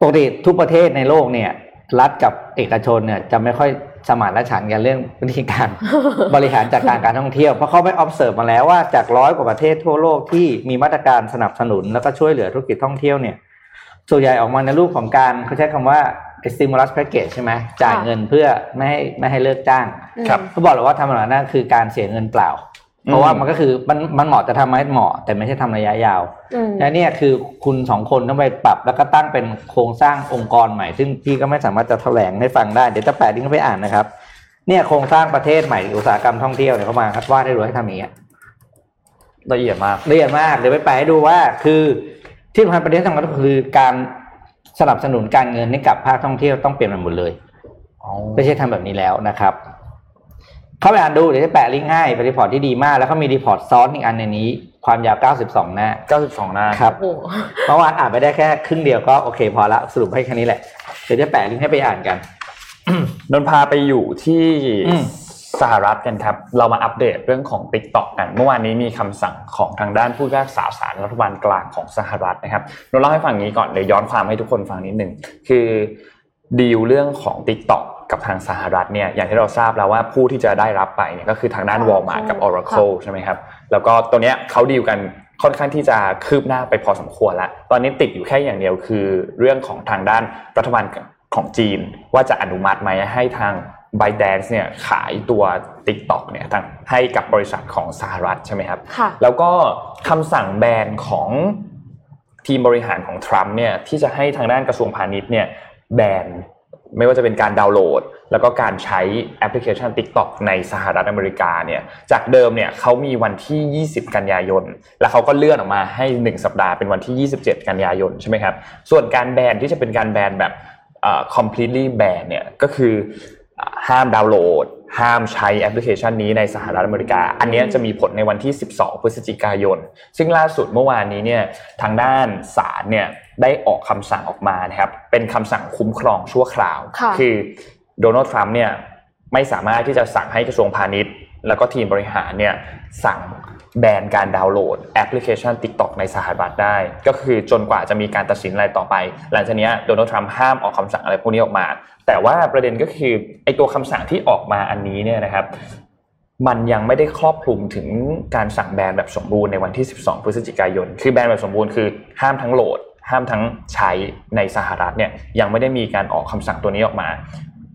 ปกติทุกประเทศในโลกเนี่ย รัฐกับเอกชนเนี่ย จะไม่ค่อยสมานฉันท์กันเรื่องวิธีการบริหารจัดการการท่องเที่ยว เพราะเขาไป observe มาแล้วว่าจากร้อยกว่าประเทศทั่วโลกที่มีมาตรการสนับสนุนแล้วก็ช่วยเหลือธุรกิจท่องเที่ยวเนี่ย ส่วนใหญ่ออกมาในรูปของการเขาใช้คำว่า stimulus package ใช่ไหมจ่ายเงินเพื่อไม่ให้ไม่ให้เลิกจ้างครับเขาบอกเลยว่าทำแบบนั้นคือการเสียเงินเปล่า เพราะว่ามันก็คือมันมันเหมาะจะทำไหมเหมาะ แต่ไม่ใช่ทำระยะยาวอืมและเนี่ยคือคุณสองคนต้องไปปรับแล้วก็ตั้งเป็นโครงสร้างองค์กรใหม่ ซึ่งพี่ก็ไม่สามารถจะแถลงให้ฟังได้เดี๋ยวจะแปะลิงก์ไปอ่านนะครับ เนี่ยโครงสร้างประเทศใหม่อุตสาหกรรมท่องเที่ยวเนี่ยเขามาครับว่าได้รู้ให้ทำอย่างเงี้ยละเอียดมากละเอียดมากเดี๋ยวไปแปะให้ดูว่าคือ ที่สำคัญประเด็นสำคัญก็คือการสนับสนุนการเงินให้กับภาคท่องเที่ยวต้องเปลี่ยนมันหมดเลยไม่ใช่ทำแบบนี้แล้วนะครับ เข้าไปอ่านดูเดี๋ยวจะแปะลิงก์ให้เป็น report ที่ดีมาก แล้วก็มี report ซ้อนอีกอันในนี้ ความยาว 92 หน้า 92 หน้าครับโอ้โหเมื่อวานอ่านไปได้แค่ครึ่งเดียวก็โอเค พอละสรุปให้แค่นี้แหละเดี๋ยวจะแปะลิงก์ให้ไปอ่านกันนนท์พาไปอยู่ที่อืม สหรัฐกันครับ เรามาอัปเดตเรื่องของ t ิ k t o k กัน เมื่อวานนี้มีคำสั่งของทางด้านผู้พิพากษาศาลรัฐบาลกลางของสหรัฐนะครับนนท์เล่าให้ฟังนี้ก่อนเดี๋ยวย้อนความให้ทุกคนฟังนิดหนึ่งคือดีลเรื่องของ t ิ k t o k กับทางสหรัฐเนี่ยอย่างที่เราทราบแล้วว่าผู้ที่จะได้รับไปเนี่ยก็คือทางด้าน Walmart กับ Oracle ใช่ไหมครับแล้วก็ตัวเนี้ยเขาดีลกันค่อนข้างที่จะคืบหน้าไปพอสมควรแล้ว ตอนนี้ติดอยู่แค่อย่างเดียวคือ เรื่องของทางด้านรัฐบาลของจีน ว่าจะอนุมัติไหมให้ทาง b y d a n c e เนี่ยขายตัว TikTok เนี่ยทางให้กับบริษัทของสหรัฐใช่ไหมครับค่ะแล้วก็คำสั่งแบนของทีมบริหารของทรัมป์เนี่ยที่จะให้ทางด้านกระทรวงพาณิชย์เนี่ยแบนไม่ว่าจะเป็นการดาวน์โหลด แล้วก็การใช้แอปพลิเคชัน TikTok ในสหรัฐอเมริกาเนี่ยจากเดิมเนี่ยเขามีวันที่ 20 กันยายน แล้วเขาก็เลื่อนออกมาให้ 1 สัปดาห์เป็นวันที่ 27 กันยายนใช่ไหมครับส่วนการแบนที่จะเป็นการแบนแบบเอ่อ completely ban เนี่ยก็คือ ห้ามดาวน์โหลด ห้ามใช้แอปพลิเคชันนี้ในสหรัฐอเมริกา อันเนี้ยจะมีผลในวันที่ 12 พฤศจิกายน ซึ่งล่าสุดเมื่อวานนี้เนี่ยทางด้านศาลเนี่ยได้ออกคำสั่งออกมานะครับ เป็นคำสั่งคุ้มครองชั่วคราวค่ะอโดนัลด์ทรัมป์เนี่ยไม่สามารถที่จะสั่งให้กระทรวงพาณิชย์ แล้วก็ทีมบริหารเนี่ยสั่ง แบนการดาวน์โหลดแอปพลิเคชัน TikTok ในสหรัฐได้ ก็คือจนกว่าจะมีการตัดสินอะไรต่อไป หลังจากนี้โดนัลด์ทรัมป์ห้ามออกคำสั่งอะไรพวกนี้ออกมา แต่ว่าประเด็นก็คือไอตัวคำสั่งที่ออกมาอันนี้เนี่ยนะครับมันยังไม่ได้ครอบคลุมถึงการสั่งแบนแบบสมบูรณ์ในวันที่ 12 พฤศจิกายน คือแบนแบบสมบูรณ์คือห้ามทั้งโหลด ห้ามทั้งใช้ในสหรัฐเนี่ยยังไม่ได้มีการออกคำสั่งตัวนี้ออกมา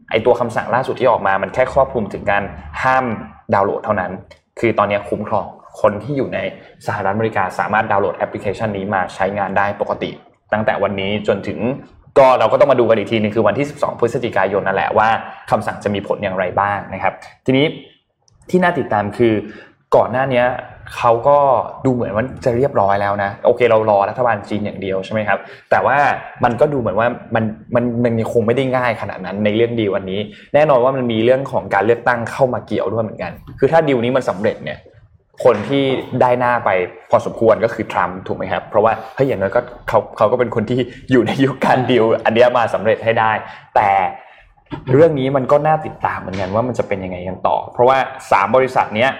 ไอตัวคำสั่งล่าสุดที่ออกมา มันแค่ครอบคลุมถึงการห้ามดาวน์โหลดเท่านั้น คือตอนนี้คุ้มครอง คนที่อยู่ในสหรัฐอเมริกาสามารถดาวน์โหลดแอปพลิเคชันนี้มาใช้งานได้ปกติ ตั้งแต่วันนี้จนถึงก็เราก็ต้องมาดูกันอีกทีนึงคือวันที่ 12 พฤศจิกายนนั่นแหละว่าคำสั่งจะมีผลอย่างไรบ้างนะครับ ทีนี้ที่น่าติดตามคือก่อนหน้านี้เขาก็ดูเหมือนว่าจะเรียบร้อยแล้วนะ โอเคเรารอรัฐบาลจีนอย่างเดียวใช่ไหมครับ แต่ว่ามันก็ดูเหมือนว่ามันมันมันคงไม่ได้ง่ายขนาดนั้นในเรื่องดีวันนี้ แน่นอนว่ามันมีเรื่องของการเลือกตั้งเข้ามาเกี่ยวด้วยเหมือนกัน คือถ้าดีลนี้มันสำเร็จเนี่ย คนที่ได้หน้าไปพอสมควรก็คือทรัมป์ถูกไหมครับ เพราะว่าเฮ้ยอย่างน้อยก็เขาเขาก็เป็นคนที่อยู่ในยุคการดีลอันนี้มาสำเร็จให้ได้ แต่เรื่องนี้มันก็น่าติดตามเหมือนกันว่ามันจะเป็นยังไงกันต่อ เพราะว่า 3 บริษัทเนี้ย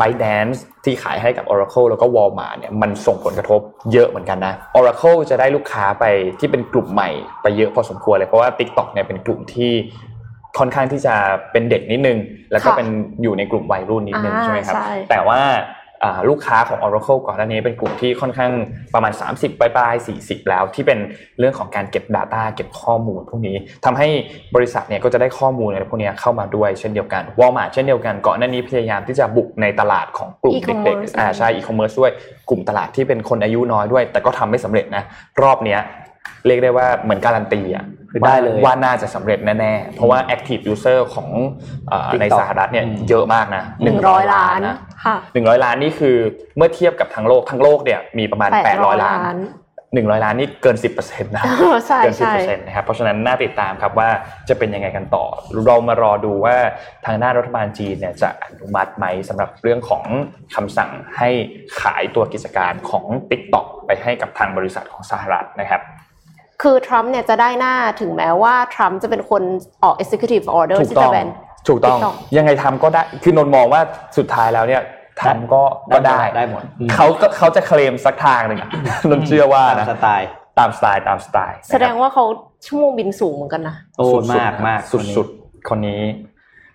ByteDance ที่ขายให้กับ Oracle แล้วก็ Walmart เนี่ยมันส่งผลกระทบเยอะเหมือนกันนะ Oracle จะได้ลูกค้าไปที่เป็นกลุ่มใหม่ไปเยอะพอสมควรเลยเพราะว่า TikTok เนี่ยเป็นกลุ่มที่ ค่อนข้างที่จะเป็นเด็กนิดนึง แล้วก็เป็นอยู่ในกลุ่มวัยรุ่นนิดนึงใช่ไหมครับ แต่ว่าลูกค้าของ Oracle ก่อนหน้านี้เป็นกลุ่มที่ค่อนข้างประมาณ 30ปลายปลาย40 แล้วที่เป็นเรื่องของการเก็บ Data เก็บข้อมูลพวกนี้ทำให้บริษัทเนี่ยก็จะได้ข้อมูลอะไรพวกนี้เข้ามาด้วยเช่นเดียวกัน Walmart เช่นเดียวกันก่อนหน้านี้พยายามที่จะบุกในตลาดของกลุ่มเด็กๆอ่าใช่อีคอมเมิร์ซด้วยกลุ่มตลาดที่เป็นคนอายุน้อยด้วย แต่ก็ทำไม่สำเร็จนะรอบเนี้ยเรียกได้ว่าเหมือนการันตีอะ ได้เลยว่าน่าจะสำเร็จแน่ๆ เพราะว่า active user ของในสหรัฐเนี่ยเยอะมากนะหนึ่งร้อยล้านค่ะหนึ่งร้อยล้านนี่คือเมื่อเทียบกับทั้งโลกทั้งโลกเนี่ยมีประมาณแปดร้อยล้านหนึ่งร้อยล้านนี่เกินสิบเปอร์เซ็นต์นะเกินสิบเปอร์เซ็นต์นะครับเพราะฉะนั้นน่าติดตามครับว่าจะเป็นยังไงกันต่อ เรามารอดูว่าทางด้านรัฐบาลจีนเนี่ยจะอนุมัติไหมสำหรับเรื่องของคำสั่งให้ขายตัวกิจการของ TikTok ไปให้กับทางบริษัทของสหรัฐนะครับ คือทรัมป์เนี่ยจะได้หน้าถึงแม้ว่าทรัมป์จะเป็นคนออก executive order ที่จะแบนถูกต้อง ยังไงทำก็ได้ คือนนมองว่าสุดท้ายแล้วเนี่ยทำก็ก็ได้ได้หมดเขาก็เขาจะเคลมสักทางหนึ่งนนเชื่อว่านะสไตล์ตามสไตล์ตามสไตล์ แสดงว่าเขาชั่วโมงบินสูงเหมือนกันนะโอ้มากมากสุดๆคนนี้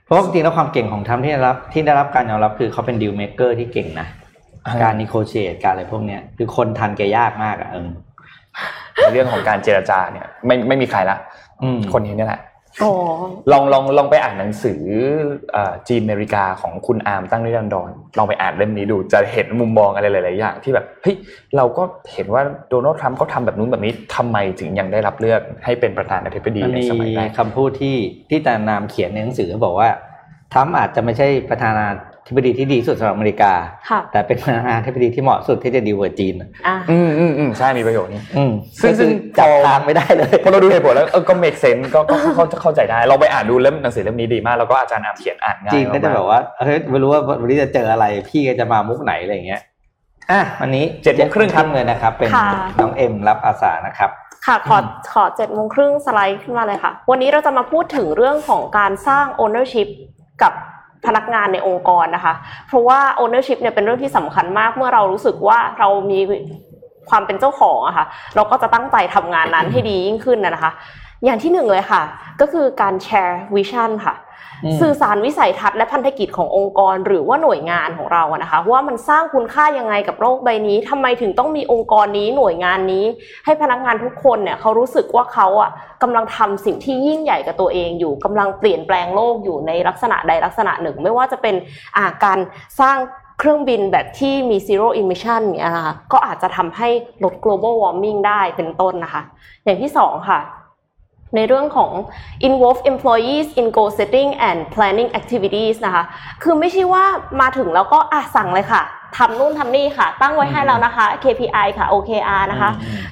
เพราะจริงๆแล้วความเก่งของทำที่ได้รับที่ได้รับการยอมรับคือเขาเป็นดีลเมเกอร์ที่เก่งนะการนิโคเชตการอะไรพวกเนี้ยคือคนทันแกยากมากอะเออ เรื่องของการเจรจาเนี่ย ไม่ไม่มีใครละคนนี้นี่แหละลองลองลองไปอ่านหนังสือจีนอเมริกาของคุณอาร์มตั้งนิรันดรลองไปอ่านเล่มนี้ดูจะเห็นมุมมองอะไรหลาย ๆ อย่าง ที่แบบเฮ้ยเราก็เห็นว่าโดนัลด์ทรัมป์เขาทำแบบนู้นแบบนี้ทำไมถึงยังได้รับเลือกให้เป็นประธานาธิบดีในสมัยแรกคำพูดที่ที่ตานามเขียนในหนังสือบอกว่าทรัมป์อาจจะไม่ใช่ประธานา ธิบดีที่ดีสุดสำหรับอเมริกา แต่เป็นประธานาธิบดีที่เหมาะสุดที่จะ deal with จีนอืมอืมอืมใช่มีประโยชน์นี้ซึ่งซึ่งจับทางไม่ได้เลยพอเราดูเหตุผลแล้วก็เมกเซนก็ก็เขาจะเข้าใจได้เราไปอ่านดูเล่มหนังสือเล่มนี้ดีมากแล้วก็อาจารย์อ่านเขียนอ่านง่ายจีนก็จะแบบว่าเฮ้ยไม่รู้ว่าวันนี้จะเจออะไรพี่ก็จะมามุกไหนอะไรอย่างเงี้ยอะวันนี้เจ็ดโมงครึ่งครับเลยนะครับ เป็นน้องเอ็มรับอาสานะครับค่ะขอขอเจ็ดโมงครึ่งสไลด์ขึ้นมาเลยค่ะ วันนี้เราจะมาพูดถึงเรื่องของการสร้าง ownership กับ พนักงานในองค์กรนะคะ เพราะว่า ownership เนี่ยเป็นเรื่องที่สำคัญมากเมื่อเรารู้สึกว่าเรามีความเป็นเจ้าของอะคะ่ะ เราก็จะตั้งใจทำงานนั้นให้ดียิ่งขึ้นนะคะ อย่างที่หนึ่งเลยค่ะ ก็คือการแชร์วิชั่นค่ะ สื่อสารวิสัยทัศน์และพันธกิจขององค์กร หรือว่าหน่วยงานของเราอะนะคะว่ามันสร้างคุณค่ายังไงกับโลกใบนี้ทำไมถึงต้องมีองค์กรนี้หน่วยงานนี้ ให้พนักงานทุกคนเนี่ยเขารู้สึกว่าเขาอะกำลังทำสิ่งที่ยิ่งใหญ่กับตัวเองอยู่กำลังเปลี่ยนแปลงโลกอยู่ในลักษณะใดลักษณะหนึ่ง ไม่ว่าจะเป็นอาการสร้างเครื่องบินแบบที่มี zero emission เนี่ยนะคะก็อาจจะทำให้ลด global warming ได้เป็นต้นนะคะ อย่างที่สองค่ะ ในเรื่องของ involve employees in goal setting and planning activities นะคะ คือไม่ใช่ว่ามาถึงแล้วก็อะสั่งเลยค่ะทำนู่นทำนี่ค่ะ ตั้งไว้ให้แล้วนะคะ KPI ค่ะ OKR นะคะ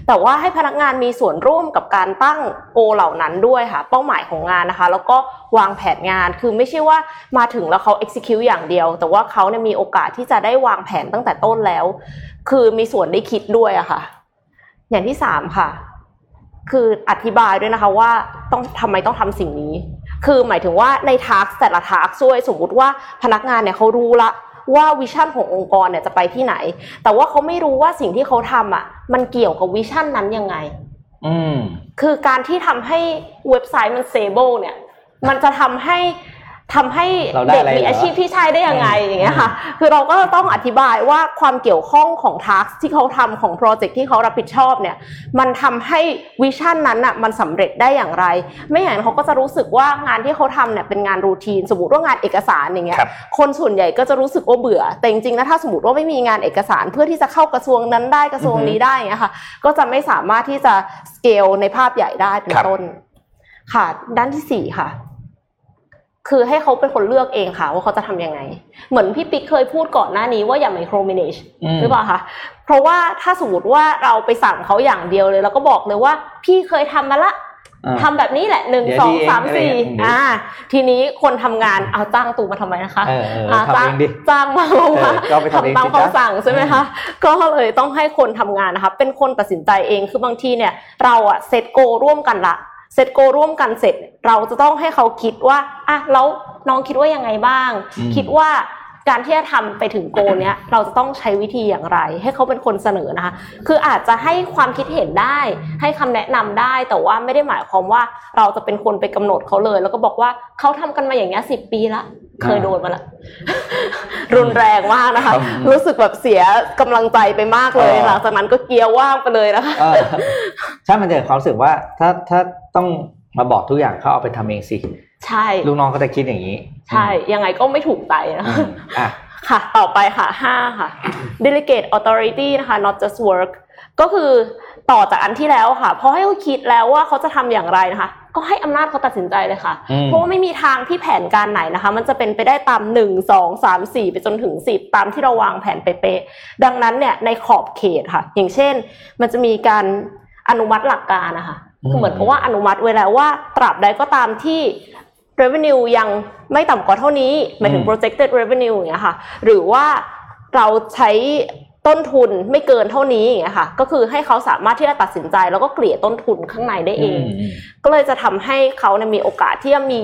แต่ว่าให้พนักงานมีส่วนร่วมกับการตั้งโกเหล่านั้นด้วยค่ะ เป้าหมายของงานนะคะ แล้วก็วางแผนงาน คือไม่ใช่ว่ามาถึงแล้วเขา execute อย่างเดียว แต่ว่าเขาเนี่ยมีโอกาสที่จะได้วางแผนตั้งแต่ต้นแล้ว คือมีส่วนได้คิดด้วยอะค่ะ อย่างที่สามค่ะ คืออธิบายด้วยนะคะว่าต้องทำไมต้องทำสิ่งนี้ คือหมายถึงว่าใน task แต่ละ task ช่วยสมมุติว่าพนักงานเนี่ยเขารู้ละว่า vision ขององค์กรเนี่ยจะไปที่ไหน แต่ว่าเขาไม่รู้ว่าสิ่งที่เขาทำอะ มันเกี่ยวกับ vision นั้นยังไง อืมคือการที่ทำให้เว็บไซต์มันเซเบิลเนี่ย มันจะทำให้ ทำให้เราได้เด็กอะไรมีเหรออาชีพที่ใช่ได้ยังไงอืมอย่างเงี้ยค่ะ คือเราก็ต้องอธิบายว่าความเกี่ยวข้องของทักที่เขาทำของโปรเจกต์ที่เขารับผิดชอบเนี่ย มันทำให้วิชั่นนั้นอะมันสำเร็จได้อย่างไร ไม่อย่างนั้นเขาก็จะรู้สึกว่างานที่เขาทำเนี่ยเป็นงานรูทีน สมมติว่างานเอกสารอย่างเงี้ยครับคนส่วนใหญ่ก็จะรู้สึกว่าเบื่อ แต่จริงๆนะถ้าสมมติว่าไม่มีงานเอกสารเพื่อที่จะเข้ากระทรวงนั้นได้กระทรวงนี้ได้อย่างเงี้ยค่ะ ก็จะไม่สามารถที่จะสเกลในภาพใหญ่ได้เป็นครับต้น ค่ะ ด้านที่สี่ค่ะ คือให้เขาเป็นคนเลือกเองค่ะว่าเขาจะทำยังไง เหมือนพี่ปิ๊กเคยพูดก่อนหน้านี้ว่าอย่าไมโคร m ม n a g e อืมหรือเปล่าคะเพราะว่าถ้าสมมติว่าเราไปสั่งเขาอย่างเดียวเลย แล้วก็บอกเลยว่า พี่เคยทำมาละอ่าทำแบบนี้แหละหนึ่งเดี๋ยวสองดีเองสามอะไรสี่เงี้ยอ่า ทีนี้คนทำงานเอาจ้างตูมาทำไมนะคะเออเอออ่าทำเองดิจ้างมาว่าเออก็ไปทำเองทำตามสิจ๊ะคำสั่งใช่ไหมคะก็เลยต้องให้คนทำงานนะคะเป็นคนตัดสินใจเองคือบางทีเนี่ย เราอะเซตโกร่วมกันละ เซตโกร่วมกันเสร็จ เราจะต้องให้เขาคิดว่าอะแล้วน้องคิดว่ายังไงบ้างอืมคิดว่า การที่จะทำไปถึงโกเนี้ยเราจะต้องใช้วิธีอย่างไร ให้เขาเป็นคนเสนอนะคะ คืออาจจะให้ความคิดเห็นได้ ให้คำแนะนำได้ แต่ว่าไม่ได้หมายความว่าเราจะเป็นคนไปกำหนดเขาเลย แล้วก็บอกว่าเขาทำกันมาอย่างเงี้ยสิบปีละเคยโดนมาละรุนแรงมากนะคะครับรู้สึกแบบเสียกำลังใจไปมากเลยเออหลังจากนั้นก็เกียร์ว่างไปเลยนะคะเออใช่มันจะความรู้สึกว่าถ้าถ้าต้องมาบอกทุกอย่างเขาเอาไปทำเองสิใช่ลูกน้องก็จะคิดอย่างนี้ ใช่ ยังไงก็ไม่ถูกใจนะอืคะมอะค่ะ ต่อไปค่ะห้าค่ะ delegate authority นะคะ not just work ก็คือต่อจากอันที่แล้วค่ะพอให้เขาคิดแล้วว่าเขาจะทำอย่างไรนะคะ ก็ให้อำนาจเขาตัดสินใจเลยค่ะอืมเพราะว่าไม่มีทางที่แผนการไหนนะคะ มันจะเป็นไปได้ตามหนึ่งสองสามสี่ไปจนถึงสิบตามที่เราวางแผนไปเป๊ะๆดังนั้นเนี่ยในขอบเขตค่ะ อย่างเช่น มันจะมีการอนุมัติหลักการนะคะคือเหมือนกับว่าอนุมัติไว้แล้วว่าตราบใดก็ตามที่ revenue ยังไม่ต่ำกว่าเท่านี้หมายถึงอืม projected revenue อย่างเงี้ยค่ะ หรือว่าเราใช้ต้นทุนไม่เกินเท่านี้อย่างเงี้ยค่ะ ก็คือให้เขาสามารถที่จะตัดสินใจแล้วก็เกลี่ยต้นทุนข้างในได้เองอืมก็เลยจะทำให้เขาเนี่ยมีโอกาสที่จะมี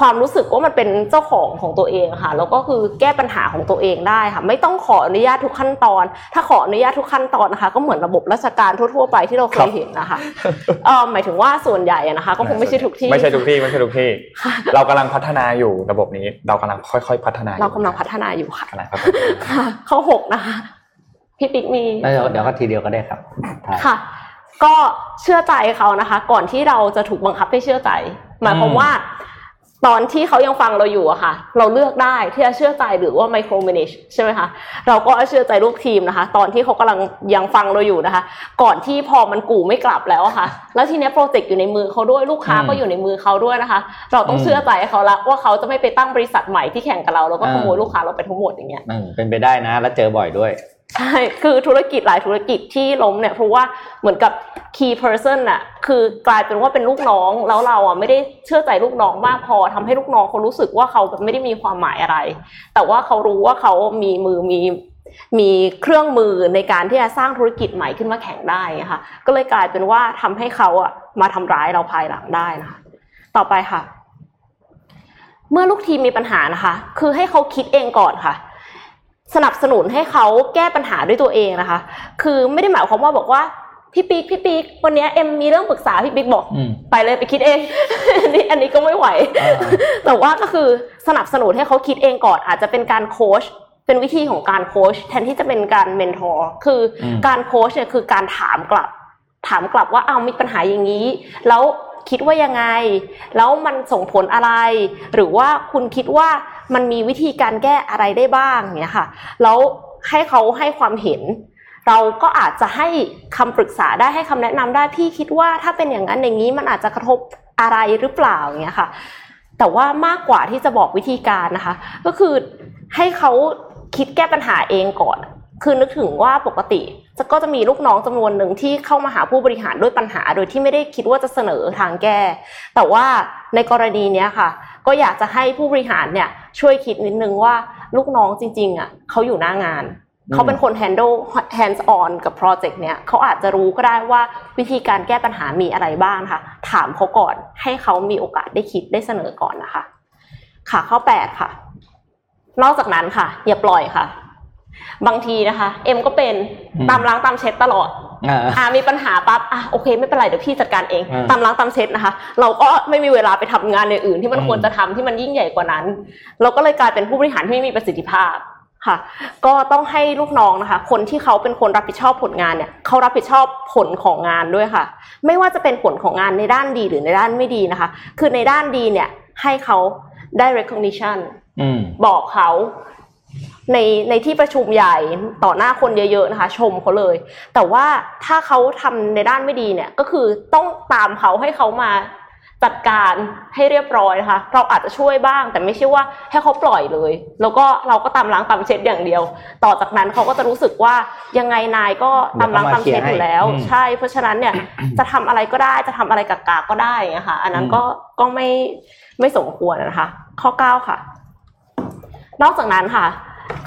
ความรู้สึกว่ามันเป็นเจ้าของของตัวเองค่ะแล้วก็คือแก้ปัญหาของตัวเองได้ค่ะ ไม่ต้องขออนุญาตทุกขั้นตอน ถ้าขออนุญาตทุกขั้นตอนนะคะ ก็เหมือนระบบราชการทั่ว ๆ ไปที่เราเคครัยบเห็นนะคะเออหมายถึงว่าส่วนใหญ่อะนะคะ ก็คงไม่ใช่ทุกที่ไม่ใช่ทุกที่ไม่ใช่ทุกที่ เรากำลังพัฒนาอยู่ระบบนี้เรากำลังค่อย ๆ พัฒนาอยู่เรากำลังพัฒนาอยู่ค่ะกำลังพัฒนาค่ะข้อหกนะคะพี่ปิ๊กมีแล้วเดี๋ยวเดี๋ยวก็ทีเดียวก็ได้ครับถ่ายค่ะ ก็เชื่อใจเขานะคะ ก่อนที่เราจะถูกบังคับให้เชื่อใจ หมายความอืมว่า ตอนที่เขายังฟังเราอยู่อะค่ะ เราเลือกได้ที่จะเชื่อใจหรือว่า micro manage ใช่ไหมคะ เราก็เชื่อใจลูกทีมนะคะ ตอนที่เขากำลังยังฟังเราอยู่นะคะ ก่อนที่พอมันกู่ไม่กลับแล้วอะค่ะ แล้วทีเนี้ยโปรเจกต์อยู่ในมือเขาด้วยลูกค้าก็อยู่ในมือเขาด้วยนะคะ เราต้องเชื่อใจเขาละว่าเขาจะไม่ไปตั้งบริษัทใหม่ที่แข่งกับเราแล้วก็ขโมยลูกค้าเราไปทั้งหมดอย่างเงี้ยอืมเป็นไปได้นะ แล้วเจอบ่อยด้วย ใช่ คือธุรกิจหลายธุรกิจที่ล้มเนี่ยเพราะว่าเหมือนกับ key person น่ะคือกลายเป็นว่าเป็นลูกน้องแล้วเราอะไม่ได้เชื่อใจลูกน้องมากพอทำให้ลูกน้องเขารู้สึกว่าเขาแบบไม่ได้มีความหมายอะไร แต่ว่าเขารู้ว่าเขามีมือมีมีเครื่องมือในการที่จะสร้างธุรกิจใหม่ขึ้นมาแข่งได้อะค่ะ ก็เลยกลายเป็นว่าทำให้เขาอะมาทำร้ายเราภายหลังได้นะคะต่อไปค่ะ เมื่อลูกทีมมีปัญหานะคะ คือให้เขาคิดเองก่อนค่ะ สนับสนุนให้เขาแก้ปัญหาด้วยตัวเองนะคะ คือไม่ได้หมายความว่าบอกว่าพี่ปิ๊กพี่ปิ๊กวันเนี้ยเอ็มมีเรื่องปรึกษาพี่ปิ๊กบอกอืมไปเลยไปคิดเองอันนี้อันนี้ก็ไม่ไหวอ่าแต่ว่าก็คือสนับสนุนให้เขาคิดเองก่อน อาจจะเป็นการโค้ชเป็นวิธีของการโค้ชแทนที่จะเป็นการเมนทอร์คืออมการโค้ชเนี่ยคือการถามกลับ ถามกลับว่าเอามีปัญหาอย่างนี้ แล้ว คิดว่ายังไง แล้วมันส่งผลอะไร หรือว่าคุณคิดว่ามันมีวิธีการแก้อะไรได้บ้างเนี่ยค่ะแล้วให้เขาให้ความเห็น เราก็อาจจะให้คำปรึกษาได้ให้คำแนะนำได้พี่คิดว่าถ้าเป็นอย่างนั้นอย่างนี้มันอาจจะกระทบอะไรหรือเปล่าอย่างเงี้ยค่ะ แต่ว่ามากกว่าที่จะบอกวิธีการนะคะ ก็คือให้เขาคิดแก้ปัญหาเองก่อน คือนึกถึงว่าปกติจะก็จะมีลูกน้องจำนวนหนึ่งที่เข้ามาหาผู้บริหารด้วยปัญหา โดยที่ไม่ได้คิดว่าจะเสนอทางแก้ แต่ว่าในกรณีนี้ค่ะ ก็อยากจะให้ผู้บริหารเนี่ยช่วยคิดนิดนึงว่าลูกน้องจริงๆอะเขาอยู่หน้างานเขาเป็นคน handle hands on กับโปรเจกต์เนี้ยเขาอาจจะรู้ก็ได้ว่าวิธีการแก้ปัญหามีอะไรบ้างนะคะถามเขาก่อนให้เขามีโอกาสได้คิดได้เสนอก่อนนะคะ ค่ะข้อแปดค่ะ นอกจากนั้นค่ะ อย่าปล่อยค่ะ บางทีนะคะ เอ็มก็เป็นอืมตามล้างตามเช็ดตลอดอ่าอ่ามีปัญหาปั๊บอะโอเค ไม่เป็นไรเดี๋ยวพี่จัดการเองอืมตามล้างตามเช็ดนะคะ เราก็ไม่มีเวลาไปทำงานอื่นๆที่มันอืมควรจะทำที่มันยิ่งใหญ่กว่านั้น เราก็เลยกลายเป็นผู้บริหารที่ไม่มีประสิทธิภาพค่ะ ก็ต้องให้ลูกน้องนะคะ คนที่เขาเป็นคนรับผิดชอบผลงานเนี่ยเขารับผิดชอบผลของงานด้วยค่ะ ไม่ว่าจะเป็นผลของงานในด้านดีหรือในด้านไม่ดีนะคะ คือในด้านดีเนี่ยให้เขาได้ recognition อืมบอกเขา ในในที่ประชุมใหญ่ต่อหน้าคนเยอะๆนะคะ ชมเขาเลย แต่ว่าถ้าเขาทำในด้านไม่ดีเนี่ยก็คือต้องตามเขาให้เขามาจัดการให้เรียบร้อยนะคะ เราอาจจะช่วยบ้าง แต่ไม่ใช่ว่าให้เขาปล่อยเลย แล้วก็เราก็ตามล้างตามเช็ดอย่างเดียว ต่อจากนั้นเขาก็จะรู้สึกว่ายังไงนายก็ตามล้างตามเช็ดอยู่แล้วอืมใช่ เพราะฉะนั้นเนี่ยจะทำอะไรก็ได้จะทำอะไรกากาก็ได้อย่างเงี้ยค่ะอันนั้นก็ก็ไม่ไม่สมควรนะคะ ข้อเก้าค่ะ นอกจากนั้นค่ะ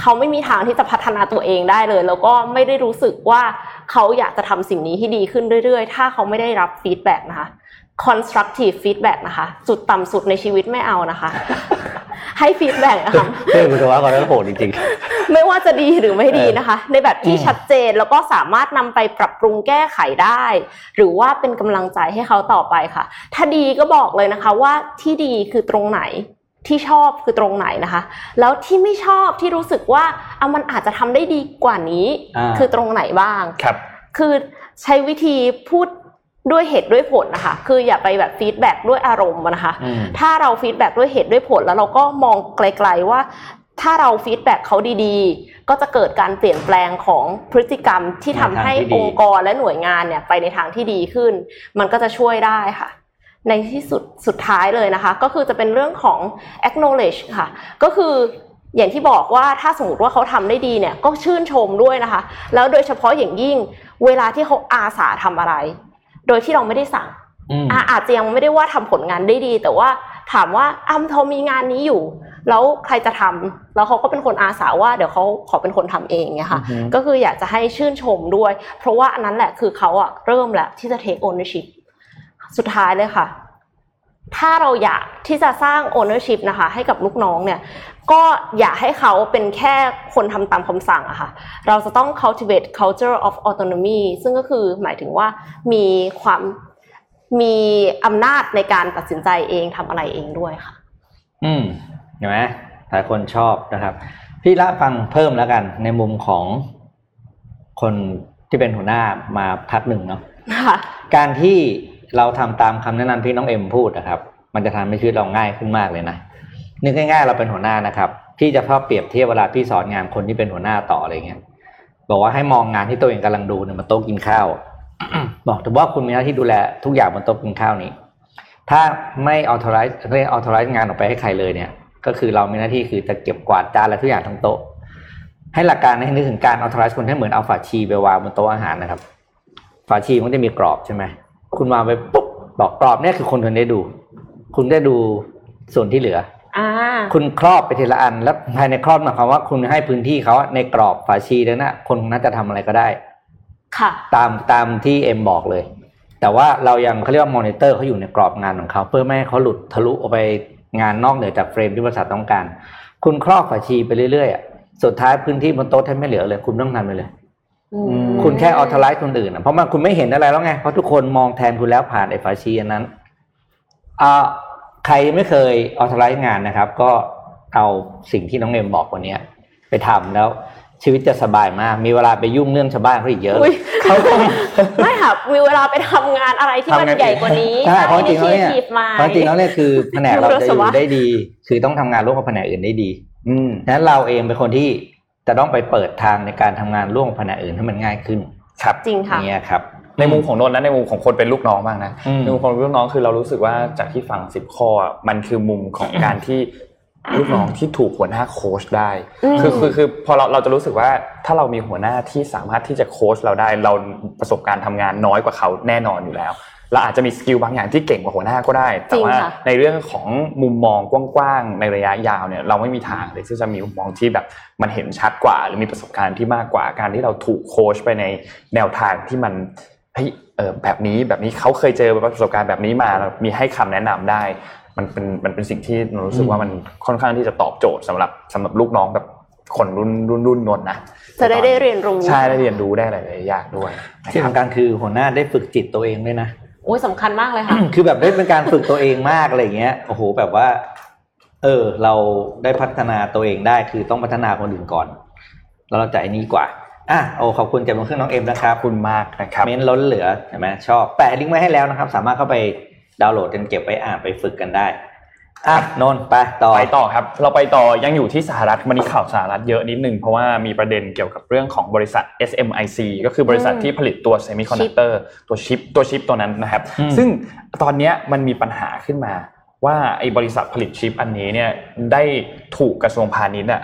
เขาไม่มีทางที่จะพัฒนาตัวเองได้เลย แล้วก็ไม่ได้รู้สึกว่าเขาอยากจะทำสิ่งนี้ให้ดีขึ้นเรื่อยๆ ถ้าเขาไม่ได้รับฟีดแบ็กนะคะ constructive feedback นะคะ จุดต่ำสุดในชีวิตไม่เอานะคะ ให้ feedback นะคะเพื่อนคุณว่าเขาได้โหดจริงไม่ว่าจะดีหรือไม่ดีนะคะ ในแบบที่ชัดเจนแล้วก็สามารถนำไปปรับปรุงแก้ไขได้ หรือว่าเป็นกำลังใจให้เขาต่อไปค่ะ ถ้าดีก็บอกเลยนะคะว่าที่ดีคือตรงไหน ที่ชอบคือตรงไหนนะคะ แล้วที่ไม่ชอบที่รู้สึกว่าอะมันอาจจะทำได้ดีกว่านี้อ่าคือตรงไหนบ้างครับ คือใช้วิธีพูดด้วยเหตุด้วยผลนะคะ คืออย่าไปแบบ feedback ด้วยอารมณ์อะนะคะอืมถ้าเรา feedback ด้วยเหตุด้วยผลแล้วเราก็มองไกลๆว่า ถ้าเรา feedback เขาดีๆ ก็จะเกิดการเปลี่ยนแปลงของพฤติกรรมที่ทำให้ในทางที่ดีองค์กรและหน่วยงานเนี่ยไปในทางที่ดีขึ้น มันก็จะช่วยได้ค่ะ ในที่สุดสุดท้ายเลยนะคะ ก็คือจะเป็นเรื่องของ acknowledge ค่ะ ก็คืออย่างที่บอกว่าถ้าสมมติว่าเขาทำได้ดีเนี่ยก็ชื่นชมด้วยนะคะ แล้วโดยเฉพาะอย่างยิ่งเวลาที่เขาอาสาทำอะไร โดยที่เราไม่ได้สั่งๆอืมอะอาจจะยังไม่ได้ว่าทำผลงานได้ดี แต่ว่าถามว่าอ้ำเขามีงานนี้อยู่ แล้วใครจะทำแล้วเขาก็เป็นคนอาสาว่าเดี๋ยวเขาขอเป็นคนทำเองเนี่ยค่ะอือฮึก็คืออยากจะให้ชื่นชมด้วย เพราะว่าอันนั้นแหละคือเขาอะเริ่มแล้วที่จะ take ownership สุดท้ายเลยค่ะ ถ้าเราอยากที่จะสร้าง ownership นะคะ ให้กับลูกน้องเนี่ย ก็อย่าให้เขาเป็นแค่คนทำตามคำสั่งอะค่ะ เราจะต้อง cultivate culture of autonomy ซึ่งก็คือหมายถึงว่ามีความมีอำนาจในการตัดสินใจเองทำอะไรเองด้วยค่ะ อืมเห็นไหมหลายคนชอบนะครับ พี่ละฟังเพิ่มแล้วกัน ในมุมของคนที่เป็นหัวหน้ามาพักหนึ่งเนาะค่ะการที่ เราทำตามคำแนะนำที่น้องเอ็มพูดนะครับ มันจะทำให้ชีวิตเราง่ายขึ้นมากเลยนะนึกง่าย ๆ เราเป็นหัวหน้านะครับพี่จะชอบเปรียบเทียบเวลาพี่สอนงานคนที่เป็นหัวหน้าต่ออะไรเงี้ยบอกว่าให้มองงานที่ตัวเองกำลังดูเนี่ยมันโต๊ะกินข้าว บอกถือว่าคุณมีหน้าที่ดูแลทุกอย่างบนโต๊ะกินข้าวนี้ ถ้าไม่ authorize ไม่ authorize งานออกไปให้ใครเลยเนี่ย ก็คือเรามีหน้าที่คือจะเก็บกวาดจานอะทุกอย่างทั้งโต๊ะ ให้หลักการให้นึกถึงการ authorize คนให้เหมือนเอาฝาชีไปวางบนโต๊ะอาหารนะครับ ฝาชีมันจะมีกรอบใช่ไหม คุณวางไปปุ๊บบอกกรอบเนี่ยคือคนคนได้ดู คุณได้ดูส่วนที่เหลืออ่าคุณครอบไปทีละอัน แล้วภายในครอบหมายความว่าคุณให้พื้นที่เขาในกรอบฝาชีนั้นนะคนนั้นจะทำอะไรก็ได้ ค่ะ ตามตามที่เอ็มบอกเลย แต่ว่าเรายังเขาเรียกว่ามอนิเตอร์เขาอยู่ในกรอบงานของเขาเพื่อไม่ให้เขาหลุดทะลุออกไปงานนอกเหนือจาก frame ที่บริษัทต้องการ คุณครอบฝาชีไปเรื่อยๆอะสุดท้ายพื้นที่บนโต๊ะแทบไม่เหลือเลย คุณไม่ต้องทำเลยเลยอืม คุณแค่ออ t ไลซ์คนอื่นอะเพราะมันคุณไม่เห็นอะไรแล้วไง เพราะทุกคนมองแทนคุณแล้วผ่านไอ้ฝาชีอันนั้นอ่าใครไม่เคยออ t ไลซ์งานนะครับ ก็เอาสิ่งที่น้องเอ็มบอกวันเนี้ยไปทำแล้วชีวิตจะสบายมาก มีเวลาไปยุ่งเรื่องชาวบ้านเขาอีกเยอะอุ๊ยเขาต้องไม่ค่ะมีเวลาไปทำงานอะไรที่มันทำงานใหญ่กว่านี้ใช่เพราะจริงแล้วเนี่ยทีมาเพราะจริงแล้วเนี่ยคือแผนกเราจะอรู้สึกยู่ว่าได้ดี คือต้องทำงานร่วมกับแผนกอื่นได้ดีอืมฉะนั้นเราเองเป็นคนที่ จะต้องไปเปิดทางในการทำงานร่วมกับแผนกอื่นให้มันง่ายขึ้น ครับจริงค่ะเนี่ยครับในมุมของนนท์และในมุมของคนเป็นลูกน้องบ้างนะอืมในมุมของลูกน้องคือเรารู้สึกว่าจากที่ฟังสิบข้ออะมันคือมุมของการที่ลูกน้องที่ถูกหัวหน้าโค้ชได้อืมคือคือคือพอเราเราจะรู้สึกว่าถ้าเรามีหัวหน้าที่สามารถที่จะโค้ชเราได้เราประสบการณ์ทำงานน้อยกว่าเขาแน่นอนอยู่แล้ว เราอาจจะมี skill บางอย่างที่เก่งกว่าหัวหน้าก็ได้ แต่ว่าจริงค่ะในเรื่องของมุมมองกว้างๆในระยะยาวเนี่ยเราไม่มีทางเลยที่จะมีมุมมองที่แบบมันเห็นชัดกว่า หรือมีประสบการณ์ที่มากกว่าการที่เราถูกโค้ชไปในแนวทางที่มันเฮ้ยเออแบบนี้แบบนี้เขาเคยเจอประสบการณ์แบบนี้มาแล้วมีให้คำแนะนำได้ มันเป็นมันเป็นสิ่งที่หนูรู้สึกว่ามันค่อนข้างที่จะตอบโจทย์สำหรับสำหรับลูกน้องแบบคนรุ่นรุ่นรุ่นนนท์นะจะได้ได้เรียนรู้ใช่ได้เรียนรู้ได้หลายๆอย่างด้วยนะที่ครับสำคัญคือหัวหน้าได้ฝึกจิตตัวเองด้วยนะ โอ้ยสำคัญมากเลยค่ะ คือแบบได้เป็นการฝึกตัวเองมากอะไรเงี้ย โอ้โห แบบว่า เออ เราได้พัฒนาตัวเองได้ คือต้องพัฒนาคนอื่นก่อน แล้วเราจะไอ้นี้กว่า อะ โอ้ ขอบคุณจากบนเครื่องน้องเอ็มนะครับ คุณมากนะครับ เม้นล้นเหลือ เห็นไหมชอบ แปะลิงก์ไว้ให้แล้วนะครับ สามารถเข้าไปดาวน์โหลดกันเก็บไว้อ่านไปฝึกกันได้ อะนนท์ไปต่อไปต่อครับ เราไปต่อยังอยู่ที่สหรัฐวันนี้ข่าวสหรัฐเยอะนิดนึง เพราะว่ามีประเด็นเกี่ยวกับเรื่องของบริษัท SMIC ก็คือบริษัทอืมที่ผลิตตัวเซมิคอนดักเตอร์ตัวชิปตัวชิปตัวนั้นนะครับอืมซึ่งตอนเนี้ยมันมีปัญหาขึ้นมา ว่าไอ้บริษัทผลิตชิปอันนี้เนี่ยได้ถูกกระทรวงพาณิชย์อะ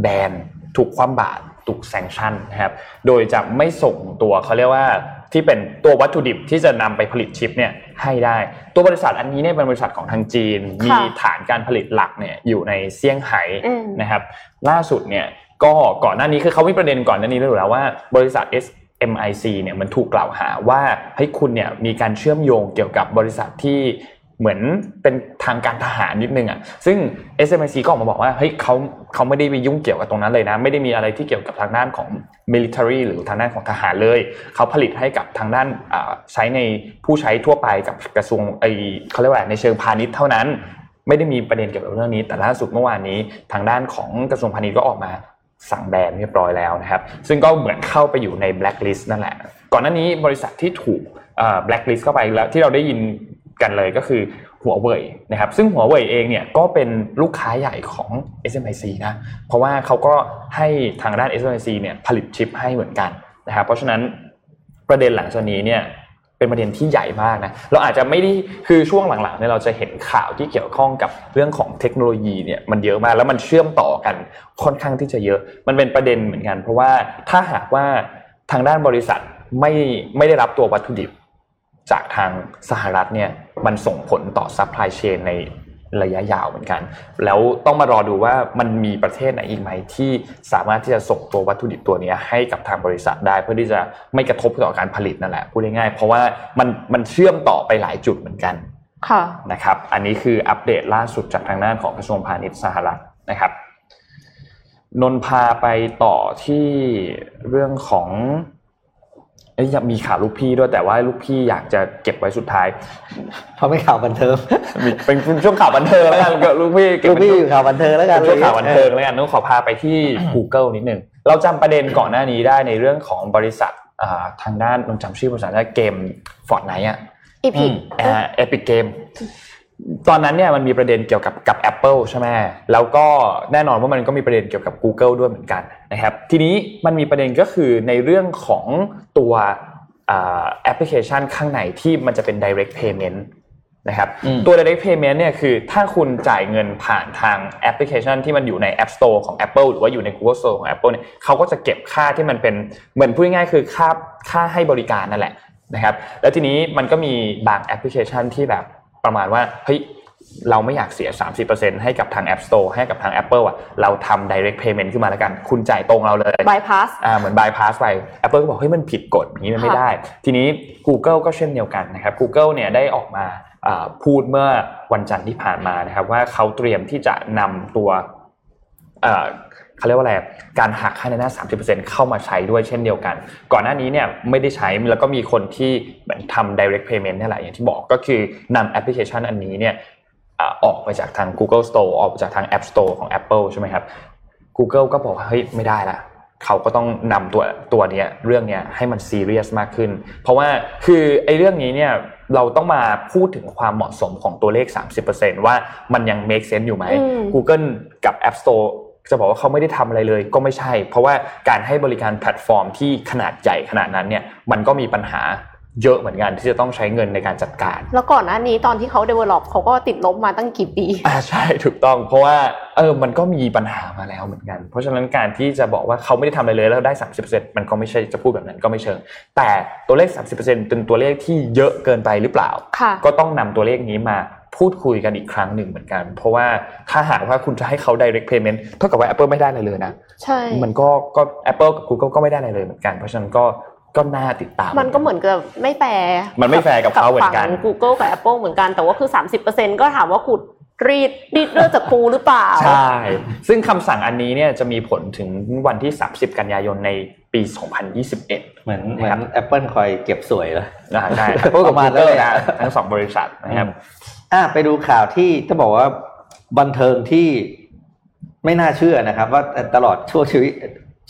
แบนถูกคว่ำบาตรถูก sanction นะครับ โดยจะไม่ส่งตัวเขาเรียกว่า ที่เป็นตัววัตถุดิบที่จะนำไปผลิตชิปเนี่ยให้ได้ ตัวบริษัทอันนี้เนี่ยเป็นบริษัทของทางจีน มีค่ะฐานการผลิตหลักเนี่ยอยู่ในเซี่ยงไฮ้อืมนะครับ ล่าสุดเนี่ยก็ก่อนหน้านี้คือเขามีประเด็นก่อนหน้านี้แล้วแล้วว่าบริษัท SMIC เนี่ยมันถูกกล่าวหาว่าให้ยคุณเนี่ยมีการเชื่อมโยงเกี่ยวกับบริษัทที่ เหมือนเป็นทางการทหารนิดนึงอะซึ่ง SMIC ก็ออกมาบอกว่าเฮ้ยเขาเขาไม่ได้ไปยุ่งเกี่ยวกับตรงนั้นเลยนะ ไม่ได้มีอะไรที่เกี่ยวกับทางด้านของ military หรือทางด้านของทหารเลย เขาผลิตให้กับทางด้านใช้ในผู้ใช้ทั่วไปกับกระทรวงไอเขาเรียกว่าในเชิงพาณิชย์เท่านั้น ไม่ได้มีประเด็นเกี่ยวกับเรื่องนี้ แต่ล่าสุดเมื่อวานนี้ทางด้านของกระทรวงพาณิชย์ก็ออกมาสั่งแบนเรียบร้อยแล้วนะครับ ซึ่งก็เหมือนเข้าไปอยู่ในแบล็คลิสต์นั่นแหละ ก่อนหน้านี้บริษัทที่ถูกแบล็คลิสต์เข้าไปแล้วที่เราได้ยิน กันเลยก็คือหัวเว่ยนะครับซึ่งหัวเว่ยเองเนี่ยก็เป็นลูกค้าใหญ่ของ SMIC นะเพราะว่าเขาก็ให้ทางด้าน SMIC เนี่ยผลิตชิปให้เหมือนกันนะครับเพราะฉะนั้นประเด็นหลังจากนี้เนี่ยเป็นประเด็นที่ใหญ่มากนะเราอาจจะไม่ได้คือช่วงหลังๆเนี่ยเราจะเห็นข่าวที่เกี่ยวข้องกับเรื่องของเทคโนโลยีเนี่ยมันเยอะมากแล้วมันเชื่อมต่อกันค่อนข้างที่จะเยอะ มันเป็นประเด็นเหมือนกัน เพราะว่าถ้าหากว่าทางด้านบริษัทไม่ไม่ได้รับตัววัตถุดิบจากทางสหรัฐเนี่ย มันส่งผลต่อ supply chain ในระยะยาวเหมือนกัน แล้วต้องมารอดูว่ามันมีประเทศไหนอีกไหมที่สามารถที่จะส่งตัววัตถุดิบตัวนี้ให้กับทางบริษัทได้ เพื่อที่จะไม่กระทบต่อการผลิตนั่นแหละพูดง่ายๆเพราะว่ามันมันเชื่อมต่อไปหลายจุดเหมือนกันค่ะนะครับอันนี้คืออัปเดตล่าสุดจากทางด้านของกระทรวงพาณิชย์สหรัฐนะครับนนท์พาไปต่อที่เรื่องของ อ้ยยังมีข่าวลูกพี่ด้วยแต่ว่าลูกพี่อยากจะเก็บไว้สุดท้าย เพราะไม่ข่าวบันเทิงมีเป็นเป็นช่วงข่าวบันเทิงแล้วกันก็ลูกพี่เก็บลูกเป็นพี่ช่วงอยู่ข่าวบันเทิงแล้วกันเป็นช่วงข่าวบันเทิงแล้วกันต้องขอพาไปที่ Google นิดนึงเราจำประเด็นก่อนหน้านี้ได้ในเรื่องของบริษัทอ่าทางด้านนนจำชื่อบริษัทได้เกมฟอร์ดไนท์อะอีพิกเอพิกเกม ตอนนั้นเนี่ยมันมีประเด็นเกี่ยวกับกับ Apple ใช่ไหมแล้วก็แน่นอนว่ามันก็มีประเด็นเกี่ยวกับ Google ด้วยเหมือนกันนะครับ ทีนี้มันมีประเด็นก็คือในเรื่องของตัวอ่าแอปพลิเคชันข้างในที่มันจะเป็น direct payment นะครับอืมตัว direct payment เนี่ยคือถ้าคุณจ่ายเงินผ่านทางแอปพลิเคชันที่มันอยู่ใน App Store ของ Apple หรือว่าอยู่ใน Google Store ของ Apple เนี่ยเขาก็จะเก็บค่าที่มันเป็นเหมือนพูดง่ายๆคือค่าค่าให้บริการนั่นแหละนะครับ แล้วทีนี้มันก็มีบางแอปพลิเคชันที่แบบ ประมาณว่าเฮ้ยเราไม่อยากเสีย 30%ให้กับทาง App Store ให้กับทาง Apple อะเราทำ direct payment ขึ้นมาแล้วกัน คุณจ่ายตรงเราเลยบายพาสอ่าเหมือน bypass ไป Apple ก็บอกเฮ้ยมันผิดกฎอย่างนี้มันไม่ค่ะได้ ทีนี้ Google ก็เช่นเดียวกันนะครับ Google เนี่ยได้ออกมาอ่าพูดเมื่อวันจันทร์ที่ผ่านมานะครับ ว่าเขาเตรียมที่จะนำตัว เอ่อเขาเรียกว่าอะไรการหักค่าในหน้า 30%เข้ามาใช้ด้วยเช่นเดียวกัน ก่อนหน้านี้เนี่ยไม่ได้ใช้แล้วก็มีคนที่เหมือนทำ direct payment นี่แหละอย่างที่บอกก็คือนำแอปพลิเคชันอันนี้เนี่ยอ่าออกไปจากทาง Google Store ออกไปจากทาง App Store ของ Apple ใช่ไหมครับ Google ก็บอกว่าเฮ้ยไม่ได้ละเขาก็ต้องนำตัวตัวเนี้ยเรื่องเนี้ยให้มันซีเรียสมากขึ้น เพราะว่าคือไอ้เรื่องนี้เนี่ยเราต้องมาพูดถึงความเหมาะสมของตัวเลข 30%ว่ามันยัง make sense อยู่ไหมอืม Google กับ App Store จะบอกว่าเขาไม่ได้ทำอะไรเลย ก็ไม่ใช่ เพราะว่าการให้บริการแพลตฟอร์มที่ขนาดใหญ่ขนาดนั้นเนี่ยมันก็มีปัญหาเยอะเหมือนกันที่จะต้องใช้เงินในการจัดการ แล้วก่อนหน้านี้ตอนที่เขา develop เขาก็ติดลบมาตั้งกี่ปี อ่าใช่ถูกต้องเพราะว่าเออมันก็มีปัญหามาแล้วเหมือนกัน เพราะฉะนั้นการที่จะบอกว่าเขาไม่ได้ทำอะไรเลยแล้วได้ 30%มันก็ไม่ใช่จะพูดแบบนั้นก็ไม่เชิง แต่ตัวเลข 30%เป็นตัวเลขที่เยอะเกินไปหรือเปล่าค่ะก็ต้องนำตัวเลขนี้มา พูดคุยกันอีกครั้งหนึ่งเหมือนกัน เพราะว่าถ้าหากว่าคุณจะให้เขา direct payment เท่ากับว่า Apple ไม่ได้อะไรเลยนะใช่มันก็ก็ Apple กับ Google ก็ไม่ได้อะไรเลยเหมือนกัน เพราะฉะนั้นก็ก็น่าติดตาม มันก็เหมือนกับไม่แฟร์มันไม่แฟร์กับเขาเหมือนกันฝั่ง Google กับ Apple เหมือนกันแต่ว่าคือ 30%ก็ถามว่าขุดรีดรีดเลือดจากปูหรือเปล่า ใช่ ซึ่งคำสั่งอันนี้เนี่ยจะมีผลถึงวันที่ 30 กันยายนในปี 2021 เหมือนเหมือน Apple คอยเก็บส่วยเลยนะใช่ Apple กับประมาณนั้น Google เลยนะทั้งสองบริษัทนะครับ อะไปดูข่าวที่จะบอกว่าบันเทิงที่ไม่น่าเชื่อนะครับ ว่าตลอดช่วงชีวิต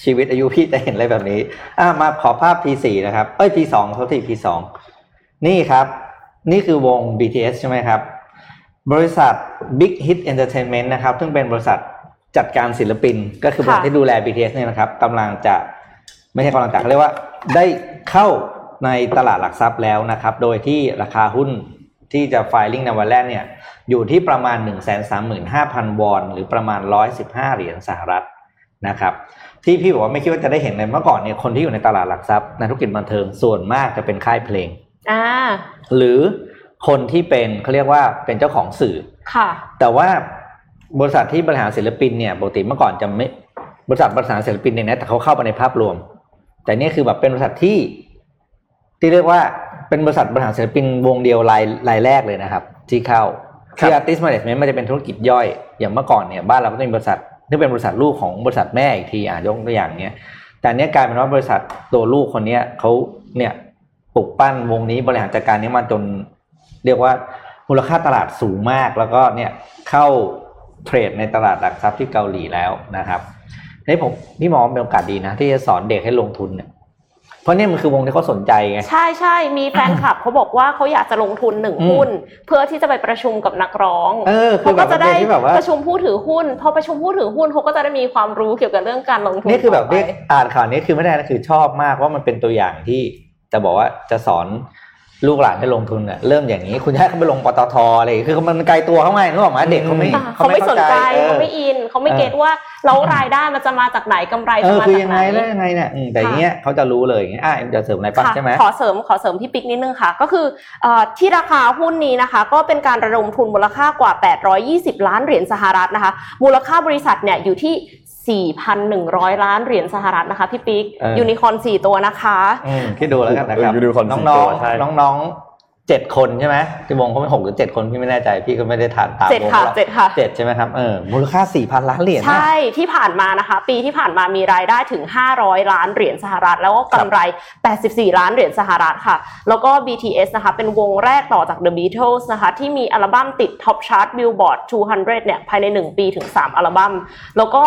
ชีวิตอายุพี่จะเห็นอะไรแบบนี้ อะมาขอภาพ P4 นะครับ เอ้ย P2 เขาที่ P2 นี่ครับ นี่คือวง BTS ใช่ไหมครับ บริษัท Big Hit Entertainment นะครับ ซึ่งเป็นบริษัทจัดการศิลปิน ก็คือบริษัทค่ะที่ดูแล BTS เนี่ยนะครับกำลังจะไม่ใช่กำลังจะเขาเรียกว่าได้เข้าในตลาดหลักทรัพย์แล้วนะครับ โดยที่ราคาหุ้น ที่จะไฟลิ่งในวันแรกเนี่ยอยู่ที่ประมาณ 1 3 5 0 0 0 วอน หรือประมาณ 115 เหรียญสหรัฐนะครับที่พี่บอกว่าไม่คิดว่าจะได้เห็นเลยเมื่อก่อนเนี่ยคนที่อยู่ในตลาดหลักทรัพย์ในธุรกิจบันเทิงส่วนมากจะเป็นค่ายเพลงอ่าหรือคนที่เป็นเขาเรียกว่าเป็นเจ้าของสื่อค่ะ แต่ว่าบริษัทที่บริหารศิลปินเนี่ยปกติเมื่อก่อนจะไม่บริษัทบริหารศิลปินเนี่ยนะแต่เขาเข้าไปในภาพรวม แต่เนี่ยคือแบบเป็นบริษัทที่ที่เรียกว่า เป็นบริษัทบริหารศิลปินวงเดียวรายรายแรกเลยนะครับ ที่เข้าครับคือ artist management มันจะเป็นธุรกิจย่อยอย่างเมื่อก่อนเนี่ยบ้านเราก็จะมีบริษัทที่เป็นบริษัทลูกของบริษัทแม่อีกทีอะยกตัวอย่างเนี้ยแต่อันเนี้ยกลายเป็นว่าบริษัทตัวลูกคนเนี้ยเขาเนี่ยปลุกปั้นวงนี้บริหารจัดการนี้มาจน เรียกว่ามูลค่าตลาดสูงมาก แล้วก็เนี่ยเข้าเทรดในตลาดหลักทรัพย์ที่เกาหลีแล้วนะครับนี่ผมพี่หมอเป็นโอกาสดีนะ ที่จะสอนเด็กให้ลงทุนเนี่ย เพราะเนี่ยมันคือวงที่เขาสนใจไง ใช่ใช่มีแฟนคลับเขาบอกว่าเขาอยากจะลงทุนหนึ่งอืมหุ้น เพื่อที่จะไปประชุมกับนักร้องเออคือเขาก็จะได้แบบประเภทที่แบบว่าประชุมผู้ถือหุ้นพอประชุมผู้ถือหุ้นเขาก็จะได้มีความรู้เกี่ยวกับเรื่องการลงทุนนี่คือแบบต่ไปเรียกอ่านข่าวนี้คือไม่ได้นะคือชอบมากว่ามันเป็นตัวอย่างที่จะบอกว่าจะสอน ลูกหลานให้ลงทุนเนี่ยเริ่มอย่างนี้ คุณจะให้เขาไปลงปตทอะไรอย่างงี้คือมันไกลตัวเขาไงนึกออกไหมเด็กเขาไม่อ่าเขาไม่สนใจออเขาไม่อินเขาไม่เออเก็ตว่าแล้วรายได้มันจะมาจากไหนกำไรเอจะอมาคือจากยังไหไงนแล้วยังไงเนี่ยอืมแต่อย่างเงี้ยเขาจะรู้เลยอย่างเงี้ยอะจะเสริมอะไรป่ะค่ะใช่ไหมขอเสริมขอเสริมพี่ปิ๊กนิดนึงค่ะ ก็คือเอ่อที่ราคาหุ้นนี้นะคะ ก็เป็นการระดมทุนมูลค่ากว่า 820 ล้านเหรียญสหรัฐนะคะ มูลค่าบริษัทเนี่ยอยู่ที่ 4,100 ล้านเหรียญสหรัฐนะคะพี่ปิ๊กเออยูนิคอร์น4ตัวนะคะอืมคิดดูแล้วกันนะครับเออ Unicorn น้องสี่น้ตัองวใช่น้องน้องๆเจ็ดคนใช่ไหมที่วงเขาเป็นหกหรือเจ็ดคนพี่ไม่แน่ใจพี่ก็ไม่ได้ทานตามเจ็ดวงค่ะหรอกเจ็ดค่ะเจ็ดใช่ไหมครับเออมูลค่าสี่พันล้านเหรียญนะใช่ที่ผ่านมานะคะ ปีที่ผ่านมามีรายได้ถึง 500 ล้านเหรียญสหรัฐ แล้วก็กำไร 84 ล้านเหรียญสหรัฐค่ะ แล้วก็ BTS นะคะเป็นวงแรกต่อจาก The Beatles นะคะที่มีอัลบั้มติด Top Chart Billboard 200 เนี่ยภายใน 1 ปีถึง 3 อัลบั้มแล้วก็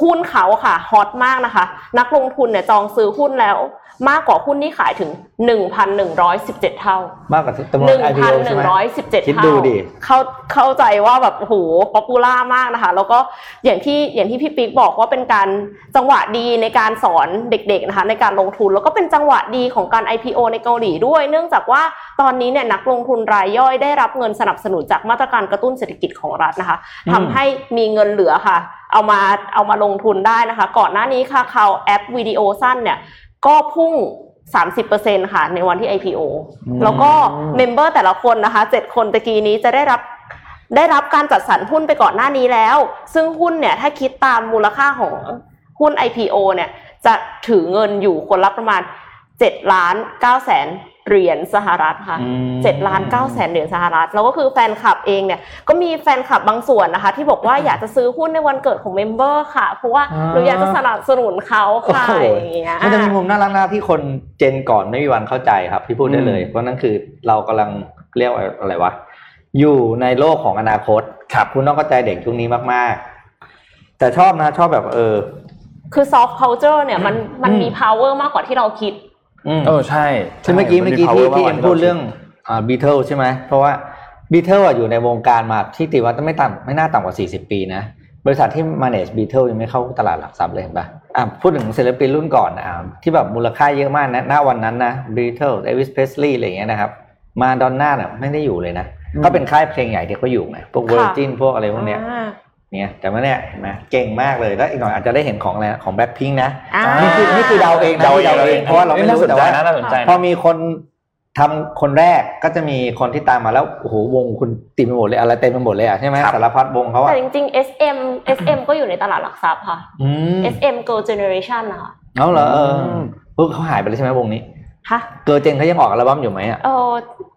หุ้นเขาค่ะฮอตมากนะคะ นักลงทุนเนี่ยจองซื้อหุ้นแล้ว มากกว่าหุ้นที่ขายถึง 1,117 เท่า มากกว่าจำนวน IPO ใช่ไหม1,117คิดเท่าดูดิเข้าเข้าใจว่าแบบโอ้โห popular มากนะคะ แล้วก็อย่างที่อย่างที่พี่ปิ๊กบอกว่าเป็นการจังหวะดีในการสอนเด็กๆนะคะในการลงทุนแล้วก็เป็นจังหวะดีของการ IPO ในเกาหลีด้วย เนื่องจากว่าตอนนี้เนี่ยนักลงทุนรายย่อยได้รับเงินสนับสนุนจากมาตรการกระตุ้นเศรษฐกิจของรัฐนะคะอืมทำให้มีเงินเหลือค่ะ เอามาเอามาลงทุนได้นะคะ ก่อนหน้านี้ค่ะเขาแอปวิดีโอสั้นเนี่ยก็พุ่ง 30%ค่ะ ในวันที่ IPO แล้วก็เมมเบอร์แต่ละคนนะคะ 7 คนตะกี้นี้จะได้รับได้รับการจัดสรรหุ้นไปก่อนหน้านี้แล้ว ซึ่งหุ้นเนี่ยถ้าคิดตามมูลค่าของหุ้น IPO เนี่ยจะถือเงินอยู่คนละประมาณ7ล้าน9แสน เหรียญสหรัฐค่ะอืมเจ็ดล้านเก้าแสนเหรียญสหรัฐ แล้วก็คือแฟนคลับเองเนี่ยก็มีแฟนคลับบางส่วนนะคะ ที่บอกว่าอยากจะซื้อหุ้นในวันเกิดของเมมเบอร์ค่ะ เพราะว่าอ่าหนูอยากจะสนับสนุนเขาโอ้ค่ะโหอย่างเงี้ยมันจะมีมุมน่ารักน่าที่คนเจนก่อนไม่มีวันเข้าใจครับพี่พูดได้เลย เพราะนั่นคือเรากำลังเรียกว่าอะไรวะอยู่ในโลกของอนาคตครับคุณต้องเข้าใจเด็กช่วงนี้มากๆ แต่ชอบนะชอบแบบเออคือ soft culture เนี่ยมันมันอืมมี power มากกว่าที่เราคิดอืม เออใช่ซึ่งเมื่อกี้ใช่เมื่อกี้นที่ power ที่มากกเอ็ว่ามพูดที่าเรื่องอ่าบีเทิลใช่ไหมเพราะว่าบีเทิลอยู่ในวงการมาที่ติว่าไม่ต่ำไม่น่าต่ำกว่า 40 ปีนะ บริษัทที่ manage Beatles ยังไม่เข้าตลาดหลักทรัพย์เลยเห็นปะอะพูดถึงศิลปินรุ่นก่อนอะที่แบบมูลค่าเยอะมากนะณวันนั้นนะ Beatles Elvis Presley อะไรอย่างเงี้ยนะครับ มาดอนน่าเนี่ยไม่ได้อยู่เลยนะอืมก็เป็นค่ายเพลงใหญ่ที่เขาอยู่ไงพวกค่ะ Virgin พวกอะไรพวกเนี้ยอ่า เนี่ยแต่ว่าเนี่ยเห็นไหมเก่งมากเลยแล้วอีกหน่อยอาจจะได้เห็นของอะไรนะของ Blackpink นะอ่า นี่คือนี่คือเดาเองนะเดานี่เอง เดาเองเพราะว่าเราไม่น่ารู้สนแต่ใจว่านะน่าสนใจพอนะมีคนทำคนแรกก็จะมีคนที่ตามมาแล้วโอ้โหวงคุณติดไปหมดเลยอะไรเต็มไปหมดเลยอะใช่ไหมครับสารพัดวงเขาอะแต่จริงๆ SM SM ก็อยู่ในตลาดหลักทรัพย์ค่ะ อืม SM Girl Generation นะคะ เอาเหรอเอออืมเออเขาหายไปเลยใช่ไหมวงนี้ ฮะเกิร์ลเจนเขายังออกอัลบั้มอยู่ไหมอะเออ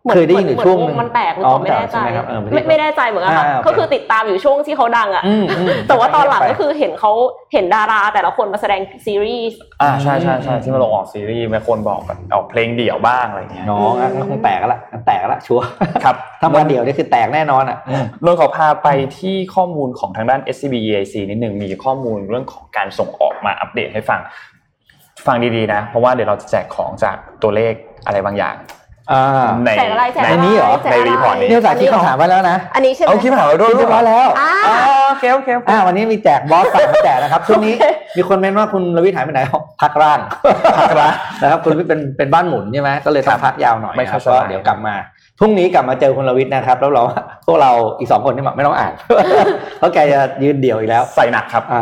เหมือนเคยได้ยินอยู่ช่วงหนึ่งเหมือนมันแตกหรือเปอ๋ล่าอไม่แน่ใจใช่ไหมครับเออไม่ใช่ไม่ไม่แน่ใจเหมือนกันค่ะอ่าโอเคก็คือติดตามอยู่ช่วงที่เขาดังอะอืมอืมแต่ว่าตอนหลังก็คือเห็นเขาเห็นดาราแต่ละคนมาแสดงซีรีส์อ่าใช่ใช่ใช่ที่มาลงออกซีรีส์มีคนบอกแบบออกเพลงเดี่ยวบ้างอะไรเงี้ยน้องอะงั้นคงแตกแล้วล่ะงั้นแตกแล้วล่ะชัวร์ครับถ้ามาเดี่ยวนี่คือแตกแน่นอนอะอืมนนท์ขอพาไปที่ข้อมูลของทางด้าน SCB EIC นิดหนึ่งมีข้อมูลเรื่องของการส่งออกมาอัปเดตให้ฟัง ฟังดีๆนะ เพราะว่าเดี๋ยวเราจะแจกของจากตัวเลขอะไรบางอย่างอ่า ในแจกอะไรแจกในอะไรนี้เหรอ แจกะไในรีพอร์ตนี้เนี่ยสายคิดคำถามไว้แล้วนะอันนี้ใช่ไหม เอาคลิปหาเราด้วยคิดเรียบร้อยแล้วอ่าอ๋อโอเคโอเคโอเคอ่าวันนี้มีแจกบอสฝากมาแจกนะครับช่วงนี้มีคนเม้นว่าคุณรวิทย์หายไปไหนพักร่างพักร้านนะครับคุณรวิทย์เป็นเป็นบ้านหมุนใช่ไหมก็เลยครัต้อบงพักยาวหน่อยไม่นะคค่รัอบยสก็บาย เดี๋ยวกลับมาพรุ่งนี้กลับมาเจอคุณรวิทย์นะครับแล้วเราพวกเราอีกสองคนนี่ไม่ต้องอ่านเพราะแกจะยืนเดี่ยวอีกแล้ว ใส่หนักครับ อ่า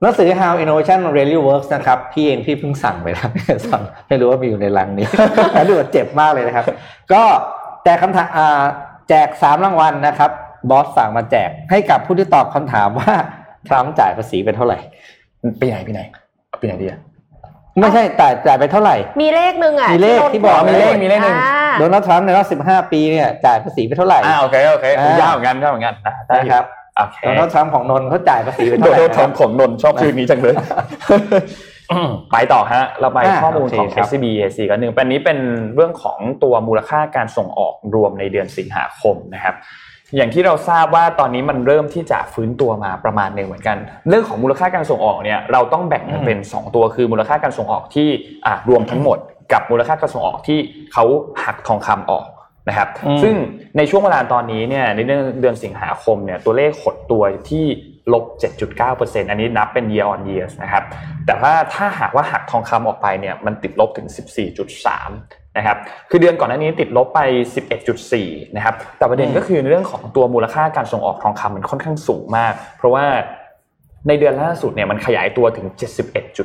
หนังสือ How Innovation Really Works นะครับ พี่เองพี่เพิ่งสั่งไปแล้วสั่งไม่รู้ว่ามีอยู่ในลังนี้แล้วดูว่าเจ็บมากเลยนะครับ ก็แจกคำถามอ่าแจกสามรางวัลนะครับ บอสสั่งมาแจกให้กับผู้ที่ตอบคำถามว่าทรัมป์จ่ายภาษีไปเท่าไหร่ปีไหนปีไหนเอาปีไหนดีอะไม่ใช่จ่ายจ่ายไปเท่าไหร่ มีเลขหนึ่งอะมีเลขที่บอกมีเลขมีเลขหนึ่งอ่าโดนัลด์ทรัมป์ในรอบ15ปีเนี่ยจ่ายภาษีไปเท่าไหร่อ่าโอเคโอเคอ่ายยาวเหมือนกันยาวเหมือนกันอะได้อยู่นะครับ โอเคโดนัลด์ทรัมป์ของนนท์เขาจ่ายภาษีไปโดเท่าไหร่นนะคทรับำของนนท์ชอบคืนนี้จังเลยไปต่อฮะ เราไปอ่าข้อมูลของโอเคครับ SCB EAC กันหนึ่งเป็นนี้เป็นเรื่องของตัวมูลค่าการส่งออกรวมในเดือนสิงหาคมนะครับ อย่างที่เราทราบว่าตอนนี้มันเริ่มที่จะฟื้นตัวมาประมาณหนึ่งเหมือนกัน เรื่องของมูลค่าการส่งออกเนี่ยเราต้องแบ่งมันเป็น 2 ตัวคือมูลค่าการส่งออกที่อ่ารวมทั้งหมด กับมูลค่าการส่งออกที่เขาหักทองคำออก นะครับอืมซึ่งในช่วงเวลาตอนนี้เนี่ยในเดือนเดือนสิงหาคมเนี่ยตัวเลขหดตัวที่ลบ 7.9%อันนี้นับเป็น year on year นะครับแต่ว่าถ้าหากว่าหักทองคำออกไปเนี่ยมันติดลบถึง 14.3นะครับคือเดือนก่อนหน้านี้ติดลบไป 11.4นะครับแต่ประเด็นก็คือในเรื่องของตัวมูลค่าการส่งออกทองคำมันค่อนข้างสูงมาก เพราะว่า ในเดือนล่าสุดเนี่ยมันขยายตัวถึง 71.5%เจ็ดสิบเอ็ดจุ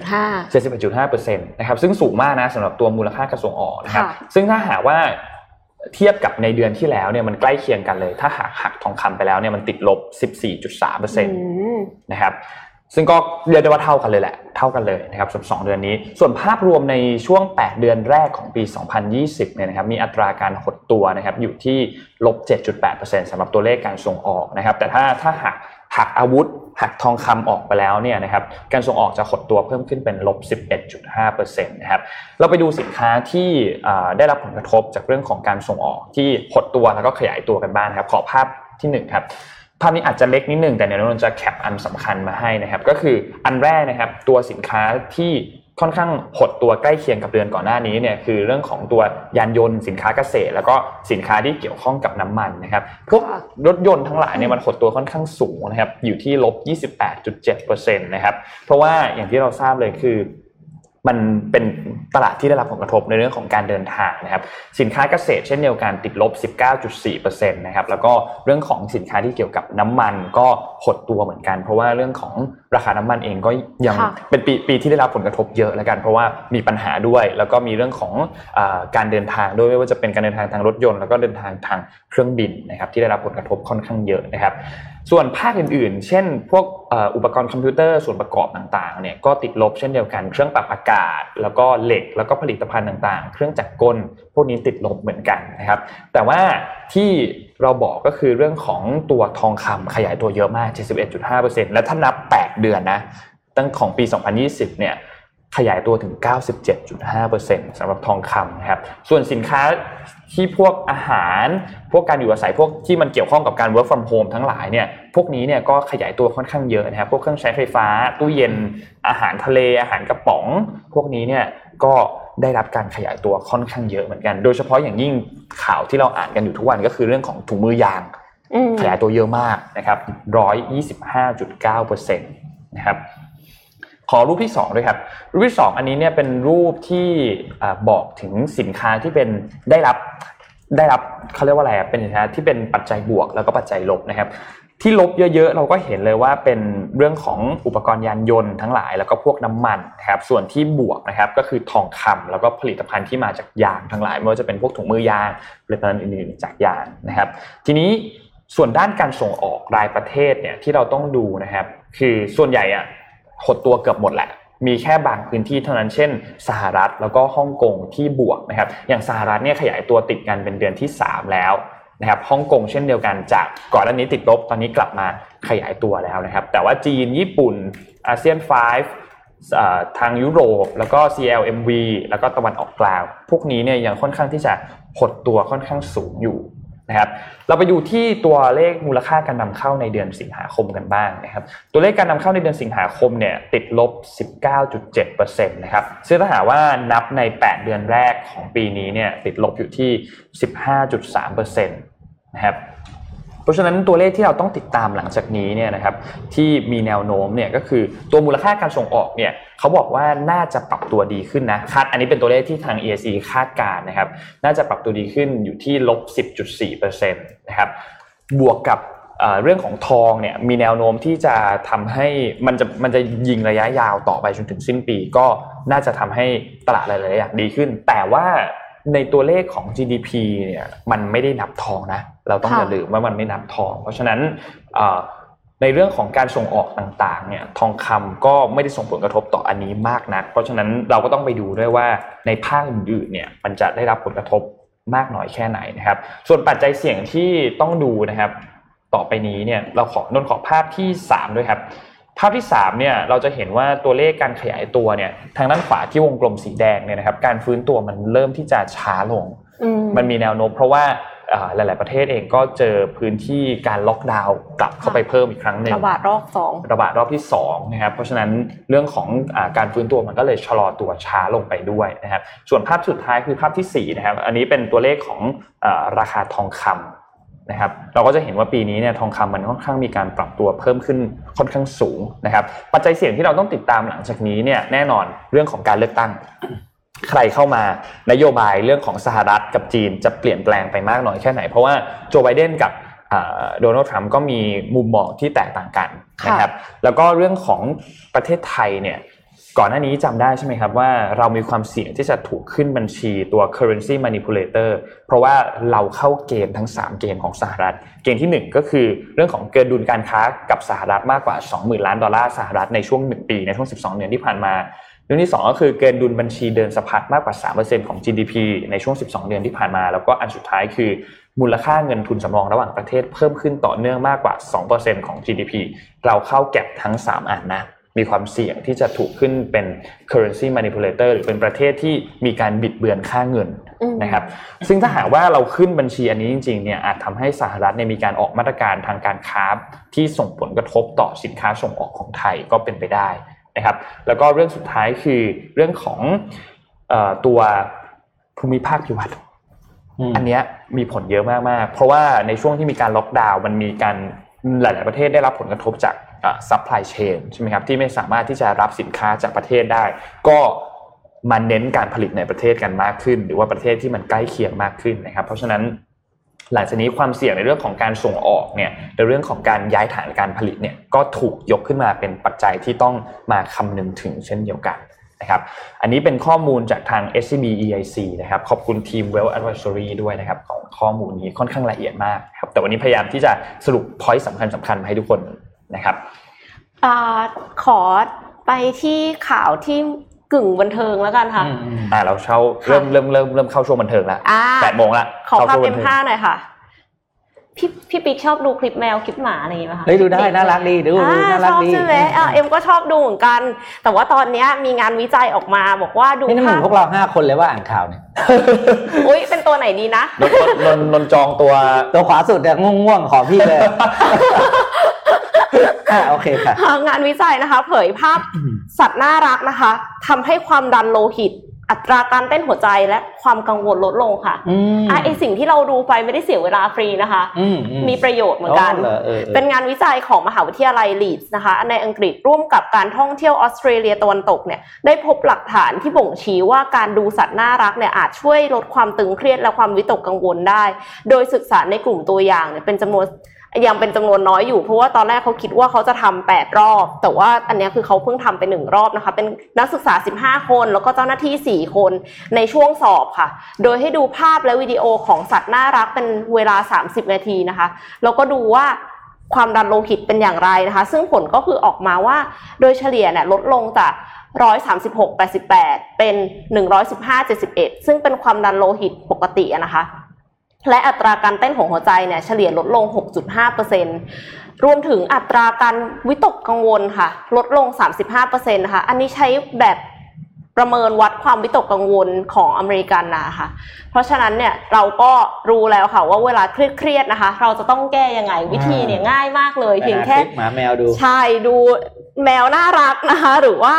ดห้า71.5%นะครับซึ่งสูงมากนะสำหรับตัวมูลค่าการส่งออกนะครับค่ะซึ่งถ้าหากว่าเทียบกับในเดือนที่แล้วเนี่ยมันใกล้เคียงกันเลย ถ้าหากหักทองคำไปแล้วเนี่ยมันติดลบ 14.3%มนะครับซึ่งก็เรียกได้ว่าเท่ากันเลยแหละ เท่ากันเลยนะครับสำหรับสองเดือนนี้ ส่วนภาพรวมในช่วง 8 เดือนแรกของปี 2020 เนี่ยนะครับ มีอัตราการหดตัวนะครับอยู่ที่ลบ 7.8%สำหรับตัวเลขการส่งออกนะครับ แต่ถ้าถ้าหัก หักอาวุธ หักทองคำออกไปแล้วเนี่ยนะครับการส่งออกจะหดตัวเพิ่มขึ้นเป็นลบ 11.5%นะครับเราไปดูสินค้าที่ได้รับผลกระทบจากเรื่องของการส่งออกที่หดตัวแล้วก็ขยายตัวกันบ้างนะครับขอภาพที่หนึ่งครับภาพนี้อาจจะเล็กนิดนึงแต่เดี๋ยวนนจะแคปอันสำคัญมาให้นะครับ ก็คืออันแรกนะครับ ตัวสินค้าที่ ค่อนข้างหดตัวใกล้เคียงกับเดือนก่อนหน้านี้เนี่ยคือเรื่องของตัวยานยนต์สินค้าเกษตร แล้วก็สินค้าที่เกี่ยวข้องกับน้ำมันนะครับพวกรถยนต์ทั้งหลายเนี่ยมันหดตัวค่อนข้างสูงนะครับอยู่ที่ลบ 28.7%นะครับเพราะว่าอย่างที่เราทราบเลยคือ มันเป็นตลาดที่ได้รับผลกระทบในเรื่องของการเดินทางนะครับ สินค้าเกษตรเช่นเดียวกันติดลบ 19.4%นะครับแล้วก็เรื่องของสินค้าที่เกี่ยวกับน้ำมันก็หดตัวเหมือนกัน เพราะว่าเรื่องของราคาน้ำมันเองก็ยังค่ะเป็นปีปีที่ได้รับผลกระทบเยอะแล้วกัน เพราะว่ามีปัญหาด้วย แล้วก็มีเรื่องของอาการเดินทางด้วยไม่ว่าจะเป็นการเดินทางทางรถยนต์ แล้วก็เดินทางทางเครื่องบินนะครับที่ได้รับผลกระทบค่อนข้างเยอะนะครับ ส่วนภาคอื่นๆ เช่น พวกอุปกรณ์คอมพิวเตอร์ส่วนประกอบต่างๆ เนี่ยก็ติดลบเช่นเดียวกัน เครื่องปรับอากาศ แล้วก็เหล็ก แล้วก็ผลิตภัณฑ์ต่างๆ เครื่องจักรกล พวกนี้ติดลบเหมือนกันนะครับ แต่ว่าที่เราบอกก็คือเรื่องของตัวทองคำขยายตัวเยอะมาก 71.5%และถ้านับ 8 เดือนนะ ตั้งของปี 2020 เนี่ยขยายตัวถึง 97.5%สำหรับทองคำนะครับ ส่วนสินค้า ที่พวกอาหาร พวกการอยู่อาศัยพวกที่มันเกี่ยวข้องกับการ work from home ทั้งหลายเนี่ยพวกนี้เนี่ยก็ขยายตัวค่อนข้างเยอะนะครับพวกเครื่องใช้ไฟฟ้า ตู้เย็นอาหารทะเลอาหารกระป๋อง พวกนี้เนี่ยก็ได้รับการขยายตัวค่อนข้างเยอะเหมือนกัน โดยเฉพาะอย่างยิ่งข่าวที่เราอ่านกันอยู่ทุกวันก็คือเรื่องของถุงมือยางอืมขยายตัวเยอะมากนะครับร้อยยี่สิบห้าจุดเก้าเปอร์เซ็นต์นะครับ ขอรูปที่สองด้วยครับรูปที่สองอันนี้เนี่ยเป็นรูปที่บอกถึงสินค้าที่เป็นได้รับได้รับเขาเรียกว่าอะไรเป็นสินค้าที่เป็นปัจจัยบวกแล้วก็ปัจจัยลบนะครับ ที่ลบเยอะๆ เราก็เห็นเลยว่าเป็นเรื่องของอุปกรณ์ยานยนต์ทั้งหลายแล้วก็พวกน้ำมันนะครับส่วนที่บวกนะครับก็คือทองคำแล้วก็ผลิตภัณฑ์ที่มาจากยางทั้งหลายไม่ว่าจะเป็นพวกถุงมือยางผลิตภัณฑ์อื่นๆจากยางนะครับ ทีนี้ส่วนด้านการส่งออกรายประเทศเนี่ยที่เราต้องดูนะครับ คือส่วนใหญ่อะ หดตัวเกือบหมดแหละมีแค่บางพื้นที่เท่านั้นเช่น สหรัฐแล้วก็ฮ่องกงที่บวกนะครับอย่างสหรัฐเนี่ยขยายตัวติดกันเป็นเดือนที่ 3 แล้วนะครับฮ่องกงเช่นเดียวกันจากก่อนหน้านี้ติดลบตอนนี้กลับมาขยายตัวแล้วนะครับ แต่ว่าจีนญี่ปุ่นอาเซียน 5 ทางยุโรป แล้วก็ CLMV แล้วก็ตะวันออกกลาง พวกนี้เนี่ยยังค่อนข้างที่จะหดตัวค่อนข้างสูงอยู่ นะครับเราไปดูที่ตัวเลขมูลค่าการนำเข้าในเดือนสิงหาคมกันบ้างนะครับตัวเลขการนำเข้าในเดือนสิงหาคมเนี่ยติดลบ 19.7%นะครับซึ่งถ้าหากว่านับใน 8 เดือนแรกของปีนี้เนี่ยติดลบอยู่ที่ 15.3%นะครับ ราะฉะนั้นตัวเลขที่เราต้องติดตามหลังจากนี้เนี่ยนะครับที่มีแนวโน้มเนี่ยก็คือตัวมูลค่าการส่งออกเนี่ยเขาบอกว่าน่าจะปรับตัวดีขึ้นนะคาดอันนี้เป็นตัวเลขที่ทาง ESE คาดการนะครับน่าจะปรับตัวดีขึ้นอยู่ที่ลบ10.4%นะครับบวกกับเรื่องของทองเนี่ยมีแนวโน้มที่จะทำให้มันจะมันจะยิงระยะยาวต่อไปจนถึงสิ้นปี ก็น่าจะทำให้ตลาดหลายๆอย่างดีขึ้น แต่ว่า ในตัวเลขของ GDP เนี่ยมันไม่ได้นับทองนะ เราต้องอย่าลืมว่ามันไม่นับทอง เพราะฉะนั้นในเรื่องของการส่งออกต่างๆเนี่ยทองคำก็ไม่ได้ส่งผลกระทบต่ออันนี้มากนัก เพราะฉะนั้นเราก็ต้องไปดูด้วยว่าในภาคอื่นๆเนี่ยมันจะได้รับผลกระทบมากน้อยแค่ไหนนะครับ ส่วนปัจจัยเสี่ยงที่ต้องดูนะครับ ต่อไปนี้เนี่ยเราขอนนขอภาพที่3ด้วยครับ ภาพที่3เนี่ยเราจะเห็นว่าตัวเลขการขยายตัวเนี่ยทางด้านขวาที่วงกลมสีแดงเนี่ยนะครับการฟื้นตัวมันเริ่มที่จะช้าลง มันมีแนวโน้มเพราะว่าหลาย ๆ ประเทศเองก็เจอพื้นที่การล็อกดาวน์กลับเข้าไปเพิ่มอีกครั้งหนึ่งระบาดรอบสองระบาดรอบที่2นะครับเพราะฉะนั้นเรื่องของอการฟื้นตัวมันก็เลยชะลอตัวช้าลงไปด้วยนะครับส่วนภาพสุดท้ายคือภาพที่4นะครับอันนี้เป็นตัวเลขของราคาทองคำ นะครับเราก็จะเห็นว่าปีนี้เนี่ยทองคำมันค่อนข้างมีการปรับตัวเพิ่มขึ้นค่อนข้างสูงนะครับ ปัจจัยเสี่ยงที่เราต้องติดตามหลังจากนี้เนี่ยแน่นอนเรื่องของการเลือกตั้ง ใครเข้ามานโยบายเรื่องของสหรัฐกับจีนจะเปลี่ยนแปลงไปมากน้อยแค่ไหน เพราะว่าโจไบเดนกับโดนัลด์ทรัมป์ก็มีมุมมองที่แตกต่างกันนะครับแล้วก็เรื่องของประเทศไทยเนี่ย ก่อนหน้านี้จำได้ใช่ไหมครับว่าเรามีความเสี่ยงที่จะถูกขึ้นบัญชีตัว currency manipulator เพราะว่าเราเข้าเกณฑ์ทั้ง 3 เกณฑ์ของสหรัฐ เกณฑ์ที่ 1 ก็คือเรื่องของเกินดุลการค้ากับสหรัฐมากกว่า 20,000 ล้านดอลลาร์สหรัฐในช่วง 1 ปีในช่วง 12 เดือนที่ผ่านมาเรื่องที่ 2 ก็คือเกินดุลบัญชีเดินสะพัดมากกว่า 3%ของ GDP ในช่วง 12 เดือนที่ผ่านมา แล้วก็อันสุดท้ายคือมูลค่าเงินทุนสำรองระหว่างประเทศเพิ่มขึ้นต่อเนื่องมากกว่า 2%ของ GDP เราเข้าแก็บทั้ง 3 อันนะ มีความเสี่ยงที่จะถูกขึ้นเป็น currency manipulator หรือเป็นประเทศที่มีการบิดเบือนค่าเงินนะครับ ซึ่งถ้าหากว่าเราขึ้นบัญชีอันนี้จริงๆเนี่ยอาจทำให้สหรัฐเนี่ยมีการออกมาตรการทางการค้าที่ส่งผลกระทบต่อสินค้าส่งออกของไทยก็เป็นไปได้นะครับ แล้วก็เรื่องสุดท้ายคือเรื่องของตัวภูมิภาคพิวัตรอันนี้มีผลเยอะมากๆ เพราะว่าในช่วงที่มีการล็อกดาวน์มันมีการหลาย ๆ ประเทศได้รับผลกระทบจาก supply chain ใช่ไหมครับที่ไม่สามารถที่จะรับสินค้าจากประเทศได้ ก็มาเน้นการผลิตในประเทศกันมากขึ้น หรือว่าประเทศที่มันใกล้เคียงมากขึ้นนะครับ เพราะฉะนั้นหลังจากนี้ความเสี่ยงในเรื่องของการส่งออกเนี่ยในเรื่องของการย้ายฐานการผลิตเนี่ยก็ถูกยกขึ้นมาเป็นปัจจัยที่ต้องมาคำนึงถึงเช่นเดียวกันนะครับอันนี้เป็นข้อมูลจากทาง SCB EIC นะครับขอบคุณทีม Well Advisory ด้วยนะครับของข้อมูลนี้ค่อนข้างละเอียดมากครับแต่วันนี้พยายามที่จะสรุปพอยต์สำคัญสำคัญมาให้ทุกคน นะครับอขอไปที่ข่าวที่กึ่งบันเทิงแล้วกันค่ะอ่าเราเช่าเริ่มเริ่มเริ่มเริ่มเข้าช่วงบันเทิงแล้วแปดโมงละขอภาพเอ็มห้าหน่อยค่ะพี่พี่ปิ๊กชอบดูคลิปแมวคลิปหมาอะไรอย่างเงี้ยไหมคะเฮ้ยดูได้น่ารักดีดูน่ารักดีใช่ไหมเอ็มก็ชอบดูเหมือนกัน แต่ว่าตอนนี้มีงานวิจัยออกมาบอกว่าดูนี่เหมือนพวกเราห้าคนเลยว่าอ่านข่าวเนี่ยอุ้ยเป็นตัวไหนดีนะนนนนจองตัวตัวขวาสุดเนี่ยง่วงๆขอพี่เลย โอเคค่ะ งานวิจัยนะคะ เผยภาพสัตว์น่ารักนะคะทำให้ความดันโลหิต อัตราการเต้นหัวใจและความกังวลลดลงค่ะอะไอสิ่งที่เราดูไปไม่ได้เสียเวลาฟรีนะคะ มีประโยชน์เหมือนกัน เป็นงานวิจัยของมหาวิทยาลัยลีดส์นะคะ ในอังกฤษร่วมกับการท่องเที่ยวออสเตรเลียตะวันตกเนี่ยได้พบหลักฐานที่บ่งชี้ว่าการดูสัตว์น่ารักเนี่ยอาจช่วยลดความตึงเครียดและความวิตกกังวลได้ โดยศึกษาในกลุ่มตัวอย่างเนี่ยเป็นจำนวน ยังเป็นจำนวนน้อยอยู่เพราะว่าตอนแรกเขาคิดว่าเขาจะทำแปดรอบ แต่ว่าอันนี้คือเขาเพิ่งทำไปหนึ่งรอบนะคะ เป็นนักศึกษา 15 คนแล้วก็เจ้าหน้าที่ 4 คนในช่วงสอบค่ะ โดยให้ดูภาพและวิดีโอของสัตว์น่ารักเป็นเวลา 30 นาทีนะคะ แล้วก็ดูว่าความดันโลหิตเป็นอย่างไรนะคะ ซึ่งผลก็คือออกมาว่าโดยเฉลี่ยเนี่ยลดลงจาก136 88 เป็น 115 71 ซึ่งเป็นความดันโลหิตปกตินะคะ และอัตราการเต้นของหัวใจเนี่ยเฉลี่ยลดลง 6.5%รวมถึงอัตราการวิตกกังวลค่ะ ลดลง 35%นะคะอันนี้ใช้แบบประเมินวัดความวิตกกังวลของอเมริกันนะคะ เพราะฉะนั้นเนี่ยเราก็รู้แล้วค่ะว่าเวลาเครียดๆนะคะ เราจะต้องแก้ยังไงวิธีเนี่ยง่ายมากเลยเพียงแค่ไปหาลิปหมาแมวดูใช่ดูแมวน่ารักนะคะ หรือว่า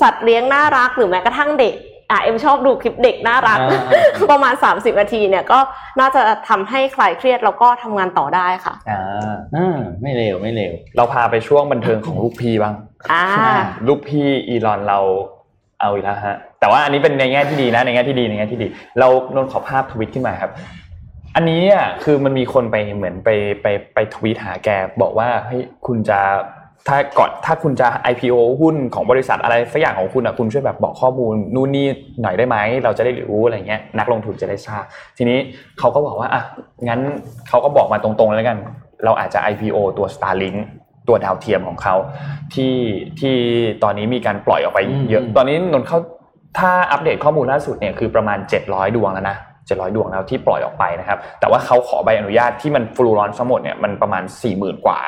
สัตว์เลี้ยงน่ารักหรือแม้กระทั่งเด็ก อะเอ็มชอบดูคลิปเด็กน่ารักอ่าประมาณ 30นาทีเนี่ยก็น่าจะทำให้คลายเครียดแล้วก็ทำงานต่อได้ค่ะอ่าอ่าไม่เร็วไม่เร็วเราพาไปช่วงบันเทิงของลูกพี่บ้างอ่าลูกพี่อีลอนเราเอาอีกแล้วฮะแต่ว่าอันนี้เป็นในแง่ที่ดีนะในแง่ที่ดีในแง่ที่ดี เรานนขอภาพทวิตขึ้นมาครับ อันนี้อะคือมันมีคนไปเหมือนไปไปไปทวีตหาแกบอกว่าเฮ้ยคุณจะ ถ้าก่อนถ้าคุณจะ IPO หุ้นของบริษัทอะไรสักอย่างของคุณอะคุณช่วยแบบบอกข้อมูลนู่นนี่หน่อยได้ไหมเราจะได้รู้อะไรเงี้ยนักลงทุนจะได้ทราบทีนี้เขาก็บอกว่าอะงั้นเขาก็บอกมาตรงๆแล้วกัน เราอาจจะ IPO ตัว Starlink ตัวดาวเทียมของเขาที่ที่ตอนนี้มีการปล่อยออกไปเยอะอืมตอนนี้นนท์เข้าถ้าอัปเดตข้อมูลล่าสุดเนี่ยคือประมาณ 700 ดวงแล้วนะ700 ดวงแล้วที่ปล่อยออกไปนะครับแต่ว่าเขาขอใบอนุญาตที่มันฟลูรอนทั้งหมดเนี่ยมันประมาณ 40,000 กว่า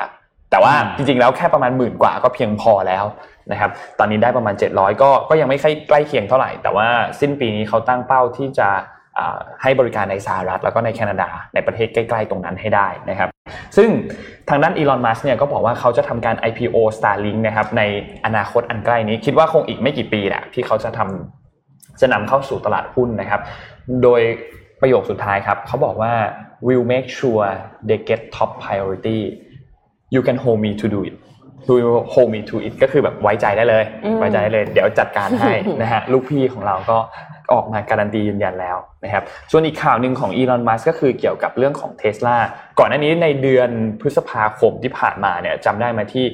แต่ว่าจริงๆแล้วแค่ประมาณหมื่นกว่าก็เพียงพอแล้วนะครับตอนนี้ได้ประมาณ 700 ก็ก็ยังไม่ค่อยใกล้เคียงเท่าไหร่ แต่ว่าสิ้นปีนี้เขาตั้งเป้าที่จะอ่าให้บริการในสหรัฐแล้วก็ในแคนาดาในประเทศใกล้ๆตรงนั้นให้ได้นะครับ ซึ่งทางด้านอีลอนมัสเนี่ยก็บอกว่าเขาจะทำการ IPO Starlink นะครับในอนาคตอันใกล้นี้ คิดว่าคงอีกไม่กี่ปีแหละที่เขาจะทำจะนำเข้าสู่ตลาดหุ้นนะครับ โดยประโยคสุดท้ายครับเขาบอกว่า will make sure they get top priority you can hold me to do it you will hold me to it ก็คือแบบไว้ใจได้เลยอืมไว้ใจได้เลย เดี๋ยวจัดการให้นะฮะลูกพี่ของเราก็ออกมาการันตียืนยันแล้วนะครับส่วนอีกข่าวหนึ่งของอีลอนมัสก็คือเกี่ยวกับเรื่องของเท s l a ก่อนหน้านี้ในเดือนพฤษภาคมที่ผ่านมาเนี่ยจำได้ไหมที่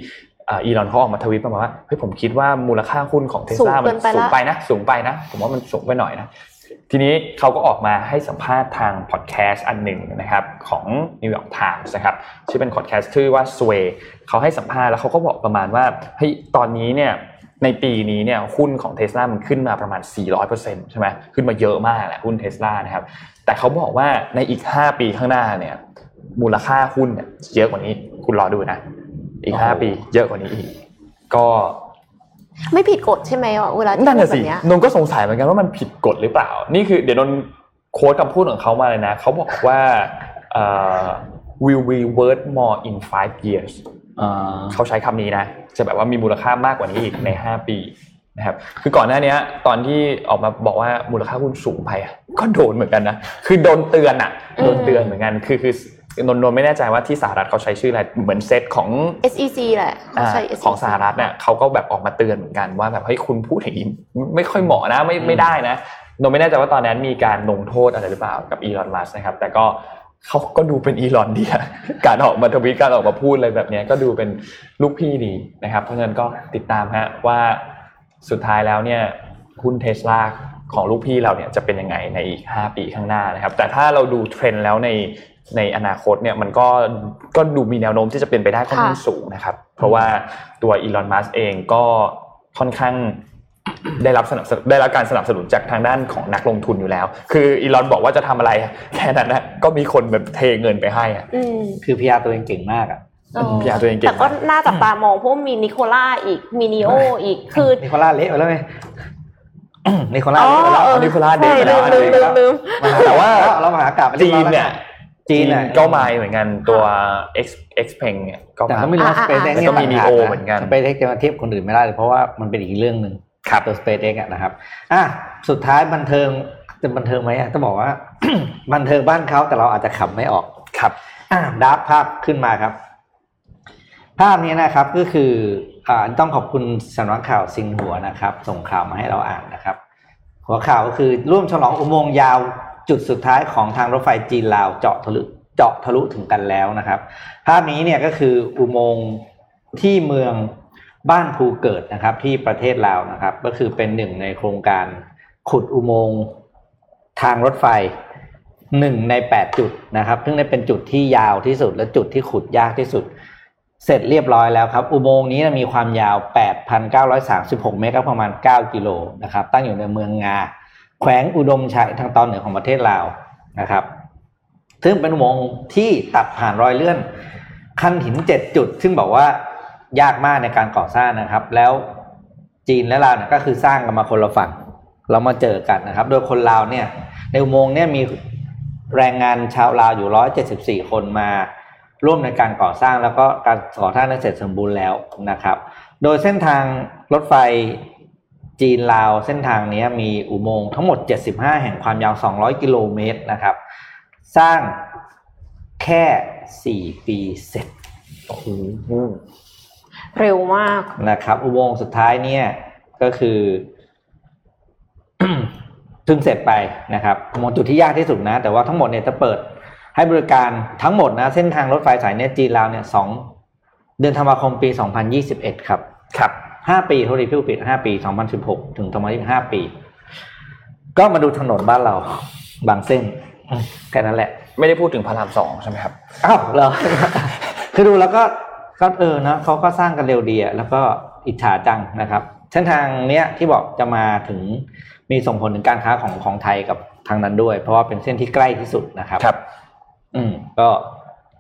อีลอนเขาออกมาทวิตประมาณว่าเฮ้ยผมคิดว่ามูลค่าหุ้นของเท s l a สูงเกิมันนไปละสูงไปนะ สูงไปนะ ผมว่ามันสูงไปหน่อยนะ ทีนี้เขาก็ออกมาให้สัมภาษณ์ทางพอดแคสต์อันหนึ่งนะครับของ New York Times นะครับชื่อเป็นพอดแคสต์ชื่อว่า Sway เขาให้สัมภาษณ์แล้วเขาก็บอกประมาณว่าเฮ้ยตอนนี้เนี่ยในปีนี้เนี่ยหุ้นของเท s l a มันขึ้นมาประมาณ 400%ใช่ไหมขึ้นมาเยอะมากแหละหุ้นเท s l a นะครับแต่เขาบอกว่าในอีก 5 ปีข้างหน้าเนี่ยมูลค่าหุ้นเนี่ยเยอะกว่านี้คุณรอดูนะ อีก 5 ปีเยอะกว่านี้อีก ก็ ไม่ผิดกฎใช่ไหมอะเวลาที่นั่นพูน่ะดแบสิบเนี้ยนนก็สงสัยเหมือนกันว่ามันผิดกฎหรือเปล่า นี่คือเดี๋ยวนนโค้ดคำพูดของเขามาเลยนะเขาบอกว่าเอ่อ will be worth more in five years อ่าเขาใช้คำนี้นะ จะแบบว่ามีมูลค่ามากกว่านี้อีกใน 5 ปีนะครับ คือก่อนหน้านี้ตอนที่ออกมาบอกว่ามูลค่าหุ้นสูงไปอะก็โดนเหมือนกันนะ คือโดนเตือนอะ โดนเตือนเหมือนกัน คือคือ นนนนไม่แน่ใจว่าที่สหรัฐเขาใช้ชื่ออะไรเหมือนเซตของ SEC แหละเขาอ่าใช้ SEC ของสหรัฐเนี่ยเขาก็แบบออกมาเตือนเหมือนกันว่าแบบเฮ้ยคุณพูดอย่างนี้ไม่ค่อยเหมาะนะไม่ไม่ได้นะโนไม่แน่ใจว่าตอนนั้นมีการลงโทษอะไรหรือเปล่ากับอีลอนมัสนะครับ แต่ก็เขาก็ดูเป็นอีลอนดีอะการออกมาทวีตการออกมาพูดอะไรแบบเนี้ยก็ดูเป็นลูกพี่ดีนะครับ เพราะฉะนั้นก็ติดตามฮะว่าสุดท้ายแล้วเนี่ยหุ้นเทสลาของลูกพี่เราเนี่ยจะเป็นยังไงในอีก 5 ปีข้างหน้านะครับ แต่ถ้าเราดูเทรนด์แล้วในในอนาคตเนี่ยมันก็ก็ดูมีแนวโน้มที่จะเป็นไปได้ค่อนข้างค่ะสูงนะครับ เพราะว่าตัวอีลอนมัสเองก็ค่อนข้างได้รับสนับสนุนได้รับการสนับสนุนจากทางด้านของนักลงทุนอยู่แล้ว คืออีลอนบอกว่าจะทำอะไรแค่นั้นนะก็มีคนแบบเทเงินไปให้อะอืมคือพีอาตัวเองเก่งมากอะเออพี่อาตัวเองเก่งแต่ก็น่าจับตามองเพราะว่ามีนิโคล่าอีกมีนีโออีกคือนิโคล่าเละไปแล้วไหมนิโคล่าอ๋อเละไปแล้วเออนิโคลัสเดชใช่ไปแล้วลืมลืมลืมแต่ว่าเรามหากราบไปจีรีบนร้อแล้วเนี่ย จีนน่ะก็มาเหมือนกันตัว X X Peng เนี่ยก็แต่มาก็ไม่รู้ว่าอ่าสเปซเอ็กอ่าเนี่ยก็มี Neo เหมือนกันสเปซเอ็กจะมาเทียบคนอื่นไม่ได้เลยเพราะว่ามันเป็นอีกเรื่องหนึ่งครับตัวสเปซเอ็กนะครับอะสุดท้ายบันเทิงจะบันเทิงไหมอะต้องบอกว่า บันเทิงบ้านเขาแต่เราอาจจะขำไม่ออกครับอะดับภาพขึ้นมาครับ ภาพนี้นะครับก็คืออ่าต้องขอบคุณสำนักข่าวซิงหัวนะครับ ส่งข่าวมาให้เราอ่านนะครับ หัวข่าวก็คือร่วมฉลองอุโมงค์ยาว จุดสุดท้ายของทางรถไฟจีนลาวเจาะทะลุเจาะทะลุถึงกันแล้วนะครับ ภาพนี้เนี่ยก็คืออุโมงค์ที่เมืองบ้านภูเกิดนะครับ ที่ประเทศลาวนะครับ ก็คือเป็นหนึ่งในโครงการขุดอุโมงค์ทางรถไฟหนึ่งในแปดจุดนะครับ ซึ่งได้เป็นจุดที่ยาวที่สุดและจุดที่ขุดยากที่สุด เสร็จเรียบร้อยแล้วครับ อุโมงค์นี้มีความยาว 8,936 เมตรก็ประมาณ 9 กิโลนะครับ ตั้งอยู่ในเมืองงา แขวงอุดมชัยทางตอนเหนือของประเทศลาวนะครับ ซึ่งเป็นอุโมงค์ที่ตัดผ่านรอยเลื่อนขั้นหินเจ็ดจุด ซึ่งบอกว่ายากมากในการก่อสร้างนะครับ แล้วจีนและลาวเนี่ยก็คือสร้างกันมาคนละฝั่งเรามาเจอกันนะครับ โดยคนลาวเนี่ย ในอุโมงค์เนี่ยมีแรงงานชาวลาวอยู่174คนมาร่วมในการก่อสร้างแล้วก็การก่อสร้างได้นเสร็จสมบูรณ์แล้วนะครับ โดยเส้นทางรถไฟ จีนลาวเส้นทางนี้มีอุโมงค์ทั้งหมด 75 แห่งความยาว 200 กิโลเมตรนะครับ สร้างแค่ 4 ปีเสร็จโอ้โหเร็วมากนะครับ อุโมงค์สุดท้ายเนี่ยก็คือเพิ่งเสร็จไปนะครับอุโมงค์จุดที่ยากที่สุดนะ แต่ว่าทั้งหมดเนี่ยจะเปิดให้บริการทั้งหมดนะ เส้นทางรถไฟสายเนี้ยจีนลาวเนี่ยสองเดือนธันวาคมปี 2021 ครับ ครับ ห้าปีโทษทีพี่ผู้ผิดห้าปี2016ถึง2025ปี ก็มาดูถนนบ้านเรา บางเส้นอืมแค่นั้นแหละ ไม่ได้พูดถึงพระรามสองใช่ไหมครับอ้าวเหรอคือดูแล้วก็ก็เออนะเขาก็สร้างกันเร็วดีอะแล้วก็อิจฉาจังนะครับเส้นทางเนี้ยที่บอกจะมาถึงมีส่งผลถึงการค้าของของไทยกับทางนั้นด้วย เพราะว่าเป็นเส้นที่ใกล้ที่สุดนะครับครับ อืมก็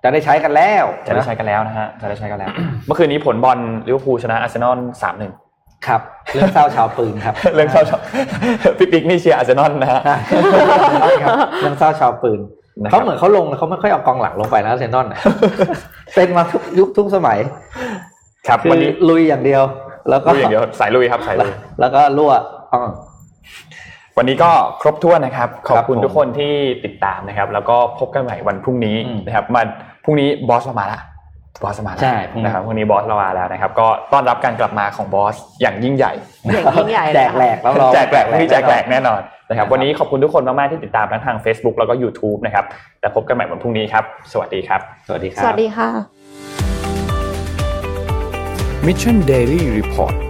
จะได้ใช้กันแล้วจะได้ใช้กันแล้วนะฮะจะได้ใช้กันแล้ว เมื่อคืนนี้ผลบอลลิเวอร์พูลชนะอาร์เซนอลสามหนึ่งครับเรื่องเศร้าชาวปืนครับ เรื่องเศร้าพี่ปิ๊กนี่เชียร์อาร์เซนอลนะฮะใช่ครับเรื่องเศร้าชาวปืนนะครับเขาเหมือนเขาลงแล้วเขาไม่ค่อยเอากองหลังลงไปนะอาร์เซนอลน่ะเป็นมาทุกยุคทุกสมัย ครับคือวันนี้ลุยอย่างเดียว แล้วก็ลุยอย่างเดียวสายลุยครับสายลุยแล้วก็รั่วอ๋อ วันนี้ก็ครบถ้วนนะครับ ขอบคุณผมทุกคนที่ติดตามนะครับ แล้วก็พบกันใหม่วันพรุ่งนี้อืมนะครับมาพรุ่งนี้บอสเรามาละบอสมาแล้วใช่พรุ่งนี้นะครับพรุ่งนี้บอสเรามาแล้วนะครับ ก็ต้อนรับการกลับมาของบอสอย่างยิ่งใหญ่อย่างยิ่งใหญ่เลยแจกแหลกแล้วรอแจกแหลกพรุ่งนี้แจกแหลกแน่นอนนะครับนะครับ วันนี้ขอบคุณทุกคนมากๆที่ติดตามทั้งทาง Facebook แล้วก็ YouTube นะครับแต่พบกันใหม่วันพรุ่งนี้ครับ สวัสดีครับ สวัสดีครัสบวัสดีค่ะ Mission Daily Report